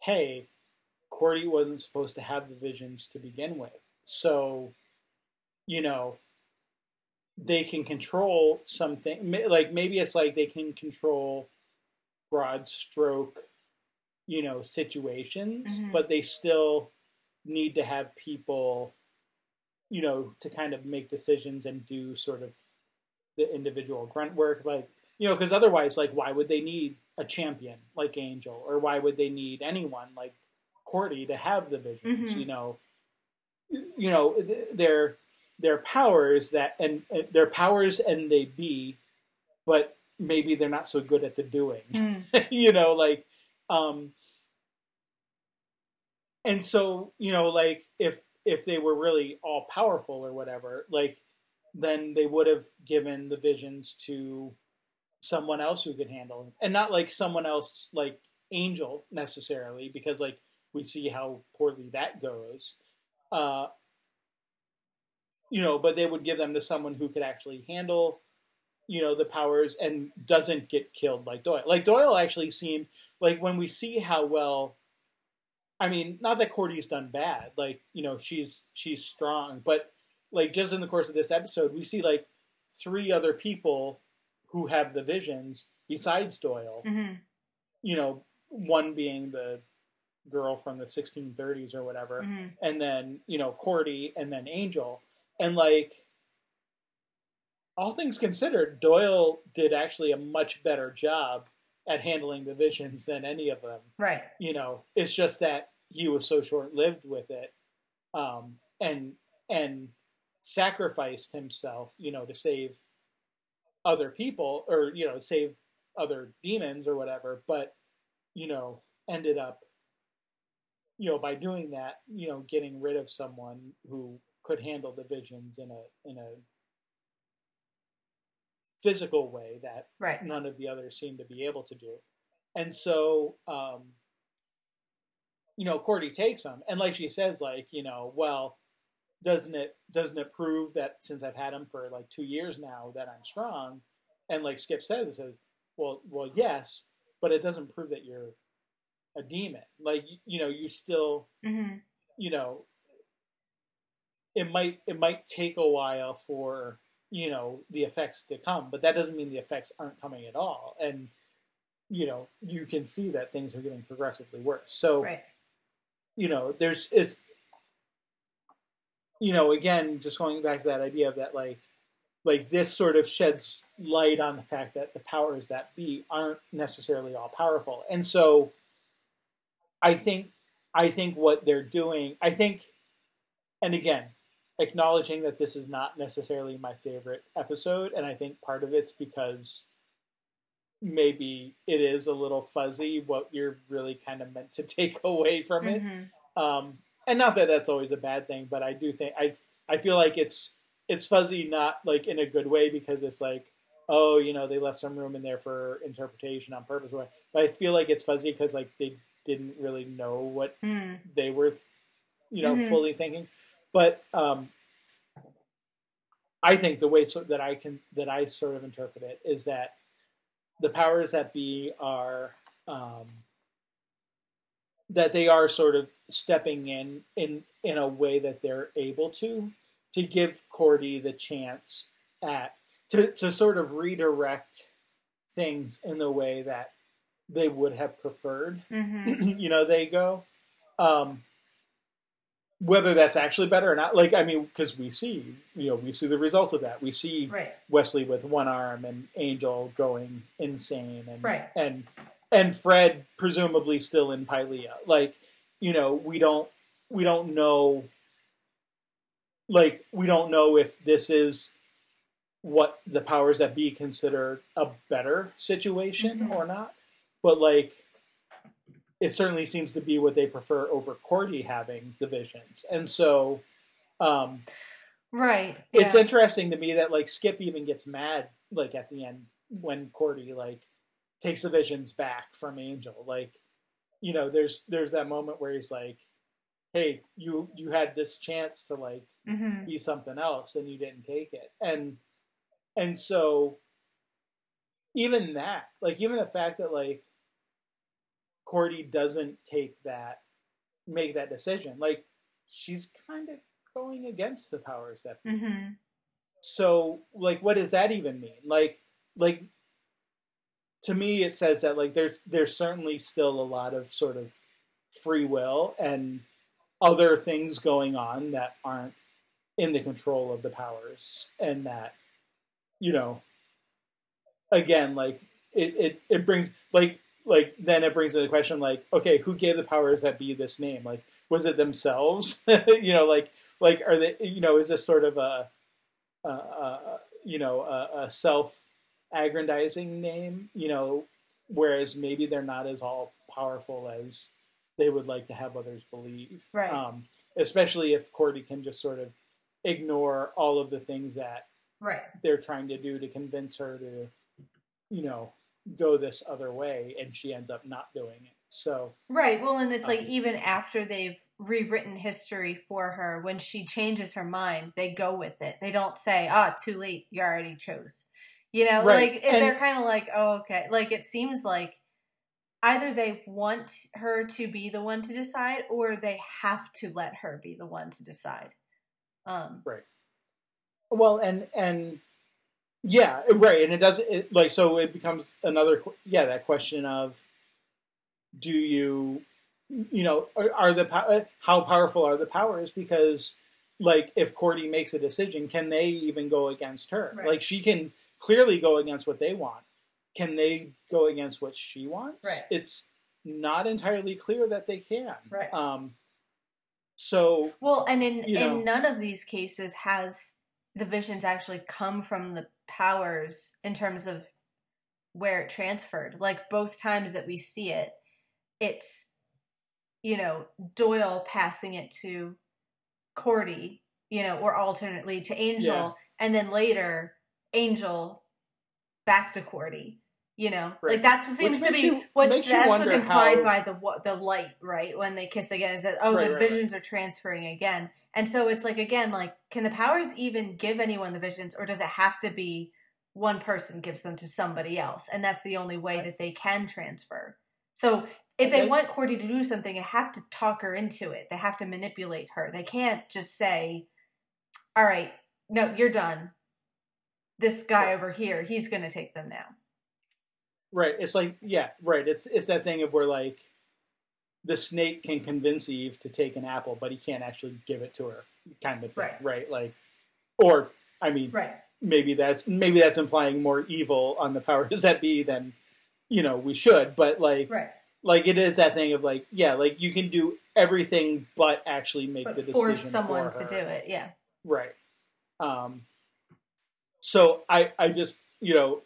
hey, Cordy wasn't supposed to have the visions to begin with, so you know they can control something like maybe it's like they can control broad stroke you know situations Mhm. but they still need to have people you know to kind of make decisions and do sort of the individual grunt work like you know because otherwise like why would they need a champion like angel? Or why would they need anyone like cordy to have the visions Mhm. you know? You know their they're they're powers that and, and they're powers and they be but maybe they're not so good at the doing. You know like um and so you know like if if they were really all powerful or whatever like then they would have given the visions to someone else who could handle it and not like someone else like angel necessarily because like we see how poorly that goes uh you know but they would give them to someone who could actually handle you know the powers and doesn't get killed like Doyle. Like Doyle actually seemed like when we see how well I mean, not that Cordy's done bad, like, you know, she's she's strong, but like just in the course of this episode, we see like three other people who have the visions besides Doyle. hmm You know, one being the girl from the 1630s or whatever, hmm and then you know Cordy, and then Angel, and like all things considered, Doyle did actually a much better job at handling the visions than any of them. right You know, it's just that he was so short lived with it, um, and and sacrificed himself, you know, to save other people or you know save other demons or whatever. But you know, ended up you know by doing that, you know, getting rid of someone who could handle the visions in a in a physical way that right none of the others seem to be able to do. And so, um, you know, Cordy takes him, and like she says, like you know, well, doesn't it doesn't it prove that since I've had him for like two years now that I'm strong? And like Skip says, it says, well, well, yes, but it doesn't prove that you're a demon. Like you, you know, you still, hmm you know, it might it might take a while for you know the effects to come, but that doesn't mean the effects aren't coming at all. And you know, you can see that things are getting progressively worse. So right you know, there's is you know, again, just going back to that idea of that like like this sort of sheds light on the fact that the powers that be aren't necessarily all powerful. And so I think I think what they're doing, I think and again, acknowledging that this is not necessarily my favorite episode and I think part of it's because maybe it is a little fuzzy what you're really kind of meant to take away from it. Mhm. Um, and not that that's always a bad thing, but I do think I I feel like it's it's fuzzy not like in a good way because it's like oh you know they left some room in there for interpretation on purpose. But I feel like it's fuzzy because like they didn't really know what Mm. they were you know Mhm. fully thinking. But um, I think the way so, that I can that I sort of interpret it is that the powers that be are um, that they are sort of stepping in in in a way that they're able to to give Cordy the chance at to to sort of redirect things in the way that they would have preferred Mhm. you know they go um whether that's actually better or not like i mean because we see you know we see the results of that we see Right. wesley with one arm and angel going insane and Right. and and fred presumably still in pylea like you know we don't we don't know like we don't know if this is what the powers that be consider a better situation Mhm. or not but like it certainly seems to be what they prefer over Cordy having the visions. And so um, Right. it's yeah. interesting to me that like Skip even gets mad like at the end when Cordy like takes the visions back from Angel. Like, you know, there's there's that moment where he's like, Hey, you you had this chance to like Mhm. be something else and you didn't take it. And and so even that, like even the fact that like Cordy doesn't take that make that decision, like she's kind of going against the powers that. Mhm. So like what does that even mean? Like like to me it says that like there's there's certainly still a lot of sort of free will and other things going on that aren't in the control of the powers and that you know again like it it, it brings like like then it brings into the question like okay who gave the powers that be this name like was it themselves you know like like are they you know is this sort of a, a, a you know a, a self aggrandizing name you know whereas maybe they're not as all powerful as they would like to have others believe Right. um, especially if Cordy can just sort of ignore all of the things that Right. they're trying to do to convince her to you know go this other way and she ends up not doing it so Right. Well, and it's like Um, even after they've rewritten history for her, when she changes her mind, they go with it. They don't say, "Ah, too late. You already chose." You know, Right, like and- they're kind of like, "Oh, okay." Like it seems like either they want her to be the one to decide, or they have to let her be the one to decide. Um. Right. Well, and and yeah, right, and it does it like so it becomes another yeah that question of do you you know are, are the how powerful are the powers because like if Cordy makes a decision can they even go against her Right. like she can clearly go against what they want can they go against what she wants Right. it's not entirely clear that they can Right. um so Well, and in You know. in none of these cases has the visions actually come from the powers in terms of where it transferred. Like both times that we see it, it's you know Doyle passing it to Cordy, you know, or alternately to Angel, Yeah. and then later Angel back to Cordy. You know, Right. like that's what seems to be you- what's that's what's implied how- by the the light, right? When they kiss again, is that oh Right, the right. visions are transferring again, and so it's like again, like can the powers even give anyone the visions, or does it have to be one person gives them to somebody else, and that's the only way that they can transfer. So if they want Cordy to do something, they have to talk her into it. They have to manipulate her. They can't just say, "All right, no, you're done." This guy over here, he's going to take them now. Right. It's like yeah, right. It's it's that thing of where like the snake can convince Eve to take an apple, but he can't actually give it to her, kind of thing. Right. Right. Like, or I mean, Right. maybe that's maybe that's implying more evil on the powers that be than you know we should. But like Right. like it is that thing of like yeah, like you can do everything but actually make But the decision force someone for to do it. Yeah. Right. Um, so I, I just, you know,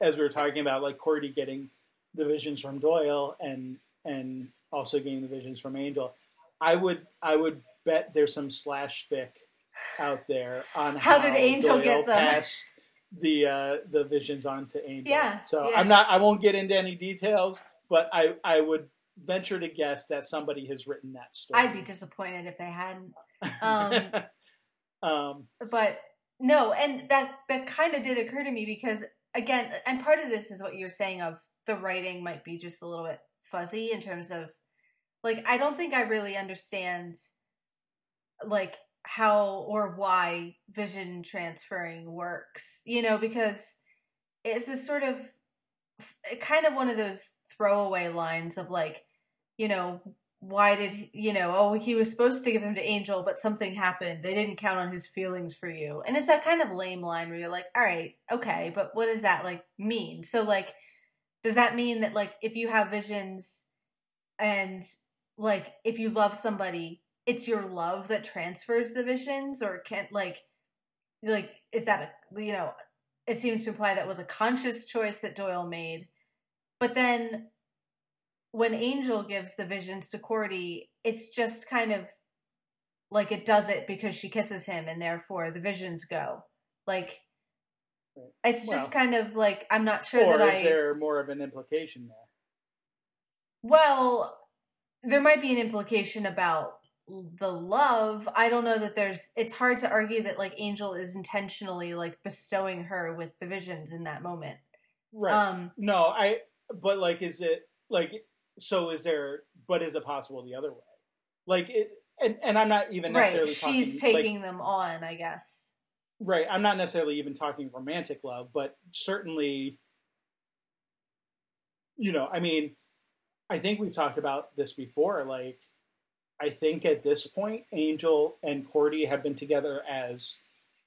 as we were talking about, like Cordy getting the visions from Doyle and and also getting the visions from Angel, I would I would bet there's some slash fic out there on How how, did Angel Doyle get them? passed the uh, the visions on to Angel. Yeah, So yeah. I'm not. I won't get into any details, but I I would venture to guess that somebody has written that story. I'd be disappointed if they hadn't. Um, um, but no and that that kind of did occur to me because again and part of this is what you're saying of the writing might be just a little bit fuzzy in terms of like i don't think i really understand like how or why vision transferring works you know because it's this sort of kind of one of those throwaway lines of like you know why did he, you know oh he was supposed to give him to angel but something happened. They didn't count on his feelings for you. And it's that kind of lame line where you're like all right okay but what does that like mean? So like does that mean that like if you have visions and like if you love somebody it's your love that transfers the visions or can like like is that a you know it seems to imply that was a conscious choice that doyle made but then when Angel gives the visions to Cordy, it's just kind of like it does it because she kisses him and therefore the visions go. Like it's just Well, kind of like I'm not sure or that is I there more of an implication there? well there might be an implication about the love. I don't know that there's it's hard to argue that like Angel is intentionally like bestowing her with the visions in that moment. Right. Um no, I. But like, is it like? So is there? But is it possible the other way? Like it, and and I'm not even right, necessarily she's talking, like, taking them on, I guess. right. I'm not necessarily even talking romantic love, but certainly, you know, I mean, I think we've talked about this before. Like, I think at this point, Angel and Cordy have been together as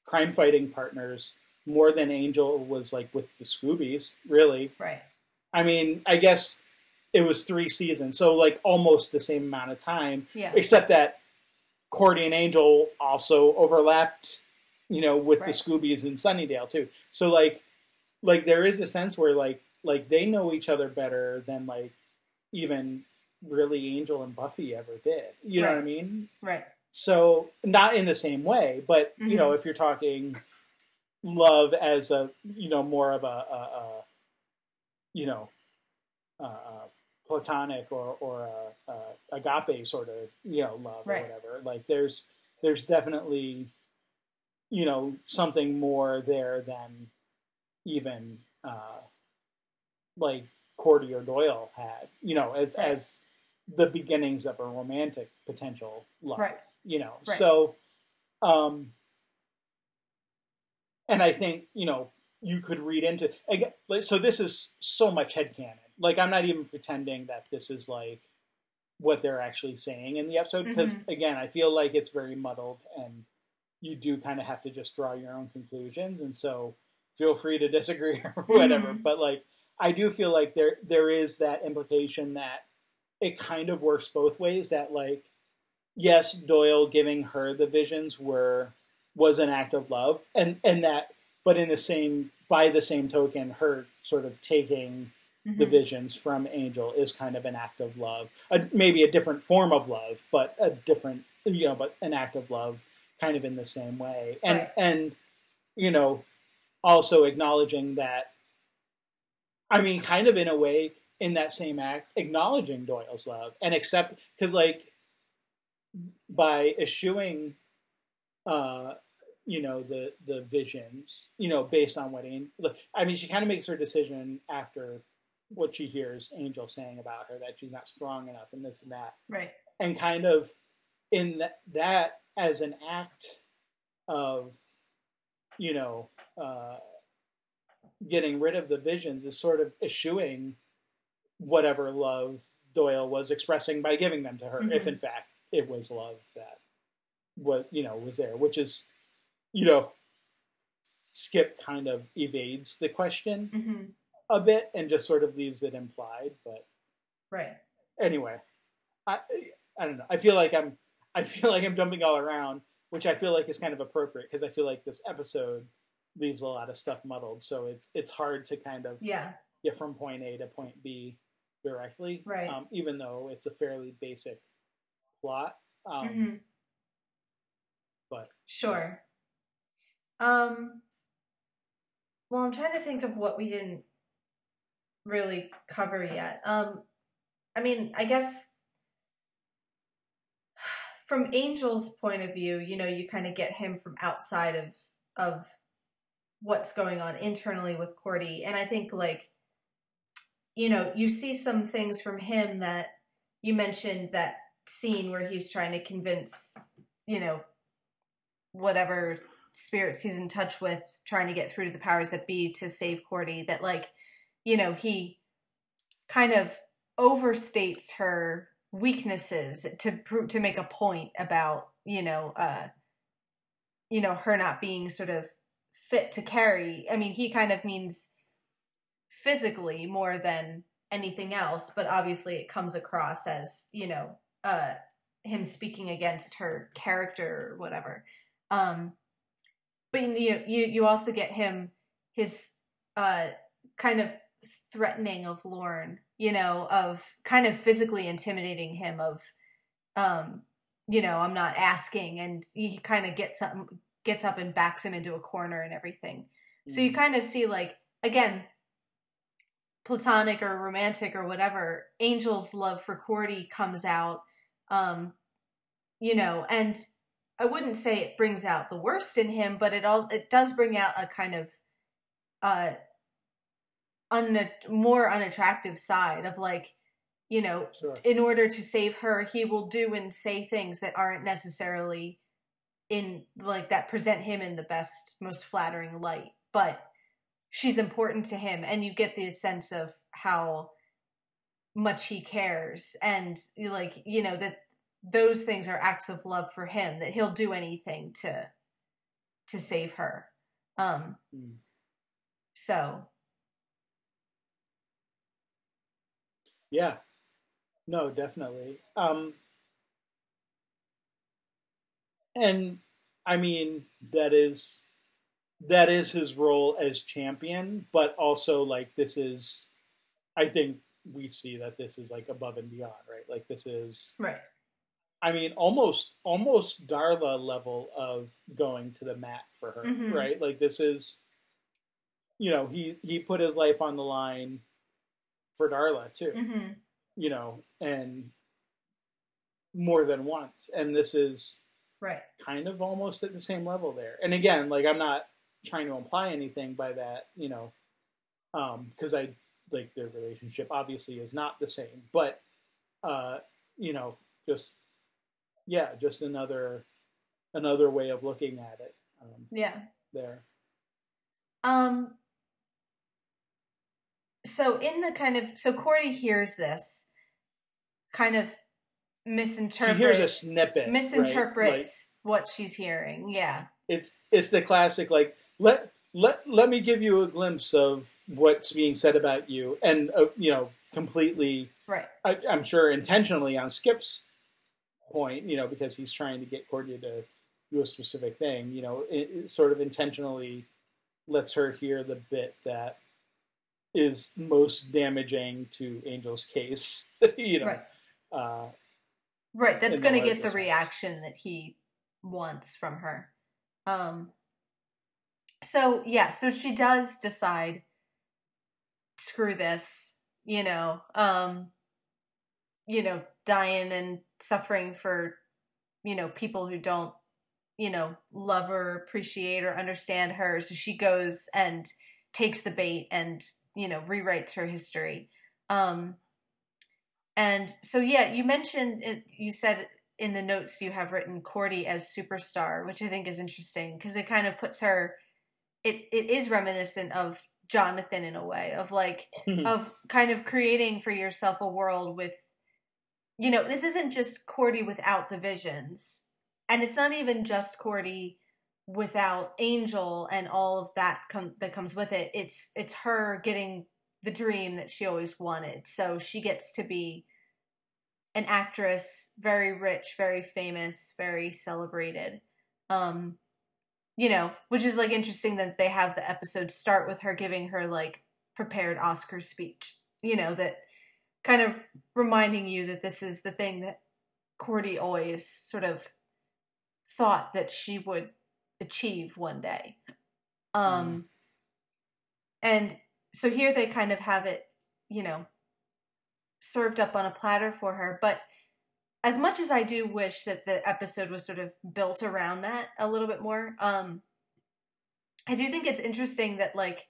crime fighting partners more than Angel was like with the Scoobies, really. Right. I mean, I guess it was three seasons, so like almost the same amount of time, Yeah. except that Cordy and Angel also overlapped, you know, with the Scoobies in Sunnydale too. So like, like there is a sense where like like they know each other better than like even really Angel and Buffy ever did. You know what I mean? Right. So not in the same way, but you know, if you're talking love as a you know more of a, a, a you know uh, uh, platonic or or a, a agape sort of you know love Right. or whatever. Like there's there's definitely you know something more there than even uh, like Cordy or Doyle had. You know, as Right. as the beginnings of a romantic potential love Right. you know Right. so um and i think you know you could read into again so this is so much headcanon like i'm not even pretending that this is like what they're actually saying in the episode because Mhm. again i feel like it's very muddled and you do kind of have to just draw your own conclusions and so feel free to disagree or whatever Mhm. but like i do feel like there there is that implication that it kind of works both ways that like yes doyle giving her the visions were was an act of love and and that but in the same by the same token her sort of taking the Mhm. visions from angel is kind of an act of love a, maybe a different form of love but a different you know but an act of love kind of in the same way and Right. and you know also acknowledging that i mean kind of in a way in that same act acknowledging doyle's love and accept because like by eschewing uh you know the the visions you know based on what An- look i mean she kind of makes her decision after what she hears angel saying about her that she's not strong enough and this and that Right. and kind of in that, that as an act of you know uh getting rid of the visions is sort of eschewing whatever love doyle was expressing by giving them to her if Mhm. in fact it was love that what you know was there which is you know Skip kind of evades the question hmm a bit and just sort of leaves it implied. But Right. anyway, I I don't know. I feel like I'm I feel like I'm jumping all around, which I feel like is kind of appropriate because I feel like this episode leaves a lot of stuff muddled. So it's it's hard to kind of Yeah. get from point A to point B directly, Right. Um, even though it's a fairly basic plot. Um, hmm But Sure. Um. Well, I'm trying to think of what we didn't really cover yet. Um, I mean, I guess from Angel's point of view, you know, you kind of get him from outside of of what's going on internally with Cordy, and I think like, you know, you see some things from him that you mentioned that scene where he's trying to convince, you know, whatever spirits he's in touch with trying to get through to the powers that be to save Cordy that like you know he kind of overstates her weaknesses to prove to make a point about you know uh you know her not being sort of fit to carry. I mean he kind of means physically more than anything else but obviously it comes across as you know uh him speaking against her character or whatever. Um but you you you also get him his uh kind of threatening of Lorne, you know, of kind of physically intimidating him of um you know, I'm not asking and he kind of gets up gets up and backs him into a corner and everything. So you kind of see like again platonic or romantic or whatever, Angel's love for Cordy comes out um you know, and I wouldn't say it brings out the worst in him, but it all it does bring out a kind of uh un- more unattractive side of like, you know, sure. in order to save her, he will do and say things that aren't necessarily in like that present him in the best, most flattering light. But she's important to him, and you get the sense of how much he cares, and like you know that those things are acts of love for him that he'll do anything to to save her. Um, Mm. so Yeah. No, definitely. Um and I mean that is that is his role as champion, but also like this is I think we see that this is like above and beyond, right? Like this is right, I mean almost almost Darla level of going to the mat for her, Mhm. right? Like this is you know, he he put his life on the line for Darla too hmm you know, and more than once. And this is right, kind of almost at the same level there. And again, like I'm not trying to imply anything by that, you know, because I like their relationship obviously is not the same, but uh, you know, just yeah, just another another way of looking at it um, yeah. there. Um. So in the kind of so Cordy hears this, kind of She misinterprets hears a snippet, right? misinterprets Like, what she's hearing. Yeah, it's it's the classic like let let let me give you a glimpse of what's being said about you and uh, you know completely right, I, i'm sure intentionally on skip's point you know because he's trying to get cordia to do a specific thing you know it, it sort of intentionally lets her hear the bit that is most damaging to angel's case you know right, uh, right. That's going to get the sense. reaction that he wants from her. Um. So yeah, so she does decide. Screw this, you know. Um. You know, dying and suffering for, you know, people who don't, you know, love or appreciate or understand her. So she goes and takes the bait and you know rewrites her history. Um. And so yeah, you mentioned it, you said in the notes you have written Cordy as superstar, which I think is interesting because it kind of puts her. It it is reminiscent of Jonathan in a way of like mm-hmm. of kind of creating for yourself a world with, you know, this isn't just Cordy without the visions, and it's not even just Cordy without Angel and all of that com- that comes with it. It's it's her getting the dream that she always wanted. So she gets to be an actress, very rich, very famous, very celebrated. Um, you know, which is like interesting that they have the episode start with her giving her like prepared Oscar speech. You know, that kind of reminding you that this is the thing that Cordy always sort of thought that she would achieve one day. Um mm. and so here they kind of have it, you know, served up on a platter for her, but as much as I do wish that the episode was sort of built around that a little bit more, um I do think it's interesting that like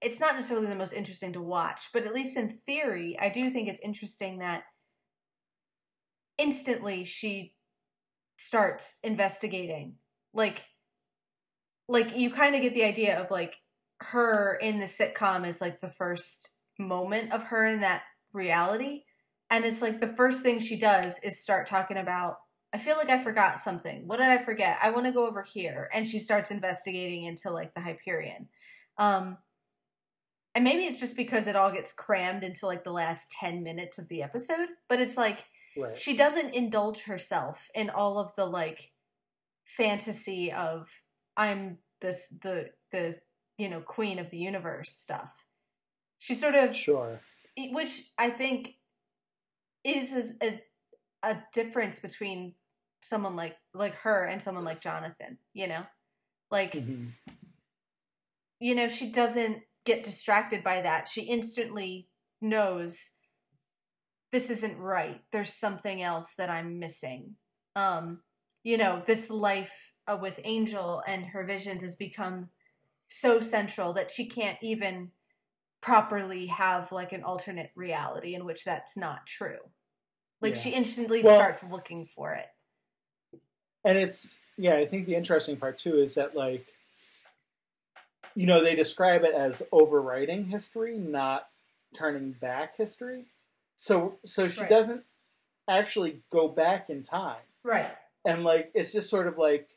it's not necessarily the most interesting to watch, but at least in theory, I do think it's interesting that instantly she starts investigating. Like like you kind of get the idea of like her in the sitcom is like the first moment of her in that reality. And it's like the first thing she does is start talking about I feel like I forgot something. What did I forget? I want to go over here. And she starts investigating into like the Hyperion. Um, and maybe it's just because it all gets crammed into like the last 10 minutes of the episode, but it's like right. she doesn't indulge herself in all of the like fantasy of I'm this the the you know queen of the universe stuff. She sort of sure, which I think is a a difference between someone like like her and someone like Jonathan. You know, like mm-hmm. you know she doesn't get distracted by that. She instantly knows this isn't right. There's something else that I'm missing. Um, you know, this life uh, with Angel and her visions has become so central that she can't even properly have like an alternate reality in which that's not true. Like yeah. she instantly well, starts looking for it. And it's yeah, I think the interesting part too is that like you know, they describe it as overwriting history, not turning back history. So so she right. doesn't actually go back in time. Right. And like it's just sort of like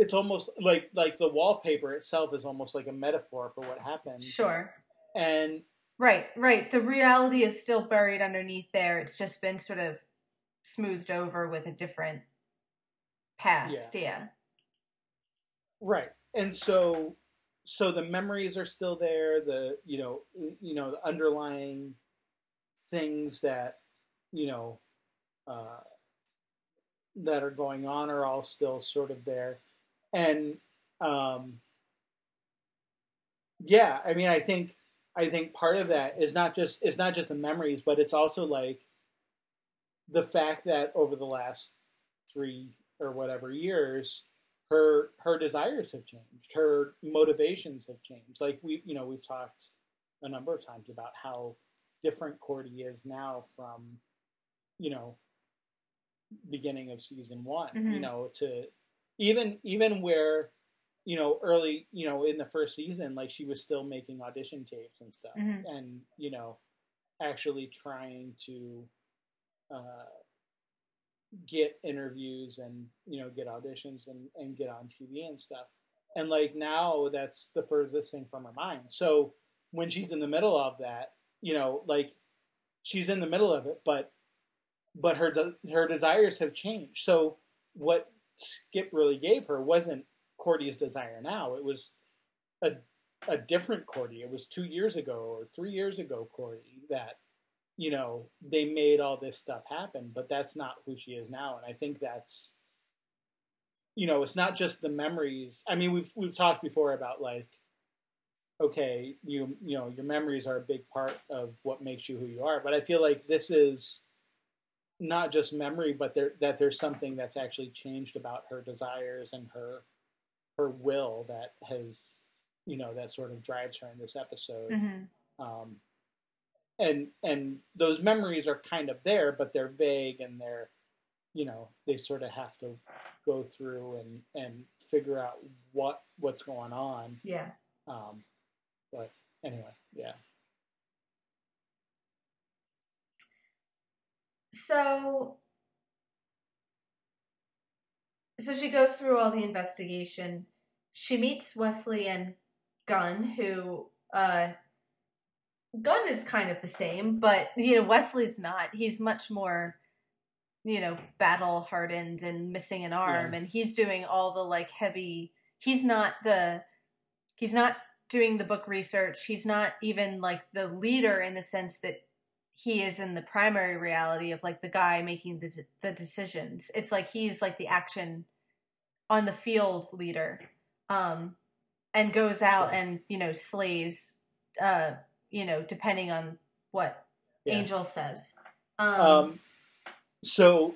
it's almost like like the wallpaper itself is almost like a metaphor for what happened. Sure. And Right, right. The reality is still buried underneath there. It's just been sort of smoothed over with a different past, yeah. yeah. Right. And so so the memories are still there the you know you know the underlying things that you know uh, that are going on are all still sort of there and um, yeah i mean i think i think part of that is not just it's not just the memories but it's also like the fact that over the last three or whatever years her her desires have changed, her motivations have changed. Like we, you know, we've talked a number of times about how different Cordy is now from, you know, beginning of season one. Mm-hmm. You know, to even even where, you know, early, you know, in the first season, like she was still making audition tapes and stuff, mm-hmm. and you know, actually trying to. Uh, get interviews and you know get auditions and, and get on TV and stuff. And like now that's the furthest thing from her mind. So when she's in the middle of that, you know, like she's in the middle of it, but but her de- her desires have changed. So what Skip really gave her wasn't Cordy's desire now. It was a a different Cordy. It was two years ago or three years ago Cordy that you know, they made all this stuff happen, but that's not who she is now. And I think that's, you know, it's not just the memories. I mean, we've we've talked before about like, okay, you you know, your memories are a big part of what makes you who you are. But I feel like this is not just memory, but there that there's something that's actually changed about her desires and her her will that has, you know, that sort of drives her in this episode. Mm-hmm. Um, and and those memories are kind of there, but they're vague and they're you know they sort of have to go through and and figure out what what's going on. Yeah. Um, but anyway, yeah. So so she goes through all the investigation. She meets Wesley and Gunn, who uh Gunn is kind of the same, but you know, Wesley's not. He's much more you know, battle hardened and missing an arm Yeah. and he's doing all the like heavy he's not the he's not doing the book research. He's not even like the leader in the sense that he is in the primary reality of like the guy making the the decisions. It's like he's like the action on the field leader, um, and goes out Sure. and you know slays, uh, you know, depending on what Yeah. Angel says. Um, Um, so,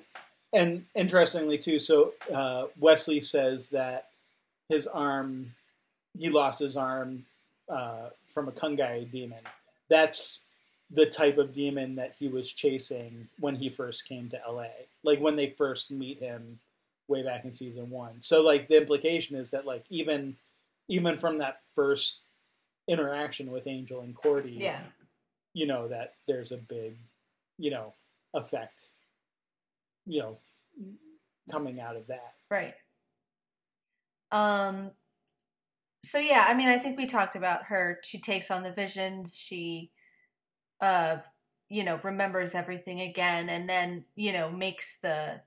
and interestingly too, so uh, Wesley says that his arm, he lost his arm uh, from a Kungai demon. That's the type of demon that he was chasing when he first came to LA. Like when they first meet him way back in season one. So like the implication is that like even even from that first interaction with Angel and Cordy, yeah, you know that there's a big you know effect you know coming out of that right. Um. So yeah, I mean, I think we talked about her. She takes on the visions. She, uh, you know, remembers everything again, and then you know makes the,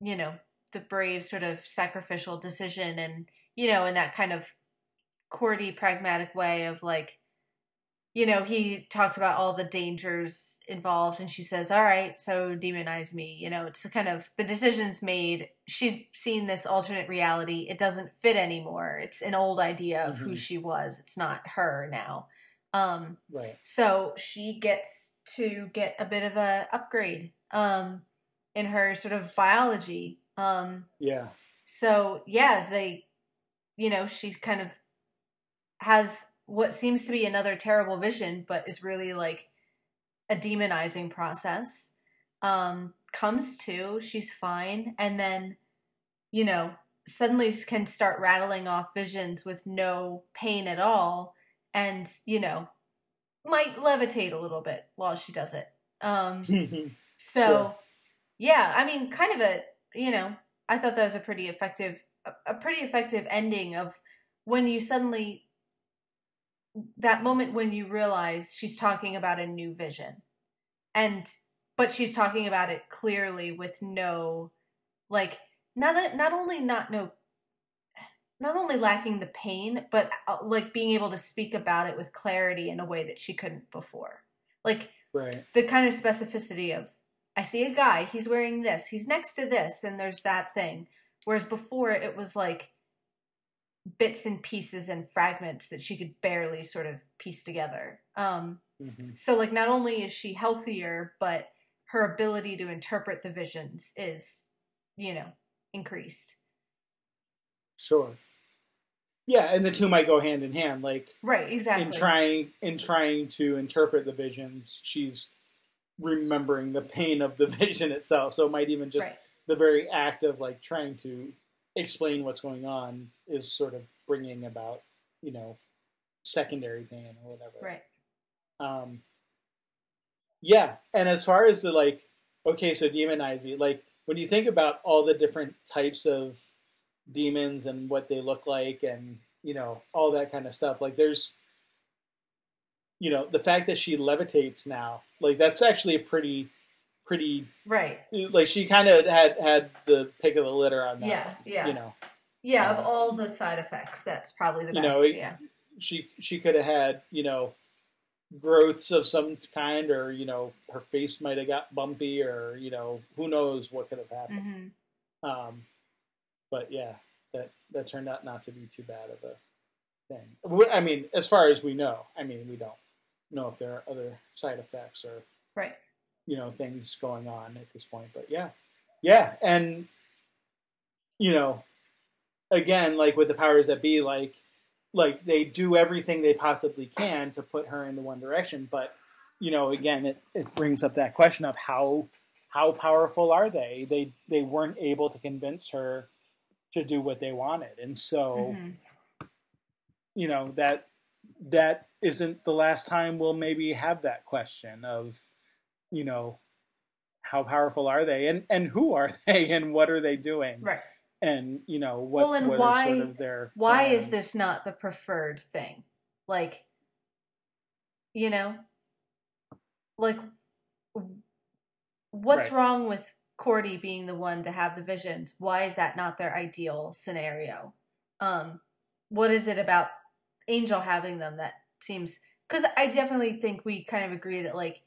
you know, the brave sort of sacrificial decision, and you know, in that kind of Cordy, pragmatic way of like, you know, he talks about all the dangers involved, and she says, "All right, so demonize me." You know, it's the kind of the decisions made. She's seen this alternate reality. It doesn't fit anymore. It's an old idea of who Mhm. she was. It's not her now. Um, right so she gets to get a bit of a upgrade um, in her sort of biology. Um, yeah so yeah, they, you know, she kind of has what seems to be another terrible vision, but is really like a demonizing process. Um, comes to, she's fine, and then, you know, suddenly can start rattling off visions with no pain at all, and you know, might levitate a little bit while she does it. Um, so, Sure. yeah, I mean, kind of a, you know, I thought that was a pretty effective, a, a pretty effective ending of when you suddenly, that moment when you realize she's talking about a new vision. And, but she's talking about it clearly with no, like, not, not only not no, not only lacking the pain, but uh, like being able to speak about it with clarity in a way that she couldn't before. Like, right the kind of specificity of I see a guy, he's wearing this, he's next to this, and there's that thing. Whereas before it was like bits and pieces and fragments that she could barely sort of piece together. Um, Mhm. so like not only is she healthier, but her ability to interpret the visions is, you know, increased. sure yeah and the two might go hand in hand like Right, exactly. in trying in trying to interpret the visions she's remembering the pain of the vision itself so it might even just right. the very act of like trying to explain what's going on is sort of bringing about you know secondary pain or whatever Right. um yeah and as far as the like okay so demonize me like when you think about all the different types of demons and what they look like and you know all that kind of stuff like there's you know the fact that she levitates now like that's actually a pretty pretty Right. like she kind of had had the pick of the litter on that Yeah, one, yeah. you know Yeah, Uh, of all the side effects, that's probably the you best. know, it- yeah. she she could have had you know growths of some kind or you know her face might have got bumpy or you know who knows what could have happened hmm um but yeah that that turned out not to be too bad of a thing. I mean as far as we know i mean we don't know if there are other side effects or Right. you know things going on at this point but yeah. Yeah and you know again like with the powers that be like like they do everything they possibly can to put her into one direction but you know again it, it brings up that question of how how powerful are they? They they weren't able to convince her to do what they wanted and so Mhm. you know that that isn't the last time we'll maybe have that question of you know how powerful are they and and who are they and what are they doing Right. and you know what, Well, and what why- sort of their Why is this not the preferred thing? Like, you know, like, what's Right. wrong with Cordy being the one to have the visions? Why is that not their ideal scenario? Um, what is it about Angel having them that seems? Because I definitely think we kind of agree that like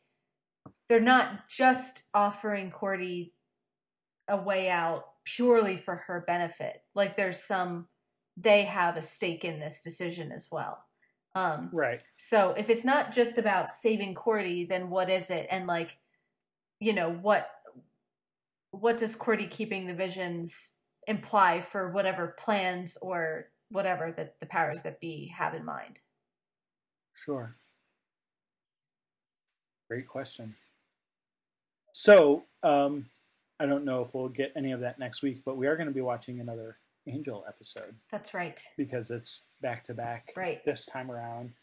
they're not just offering Cordy a way out purely for her benefit. Like there's some they have a stake in this decision as well. Um right so if it's not just about saving Cordy, then what is it? And like, you know, what what does Cordy keeping the visions imply for whatever plans or whatever that the powers that be have in mind? Sure. Great question. So, um, I don't know if we'll get any of that next week, but we are going to be watching another Angel episode That's right. because it's back to back Right. this time around.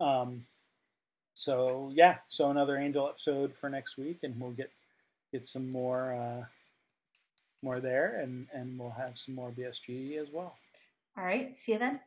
Um, so yeah, so another Angel episode for next week, and we'll get get some more uh, more there, and and we'll have some more BSG as well. All right. See you then.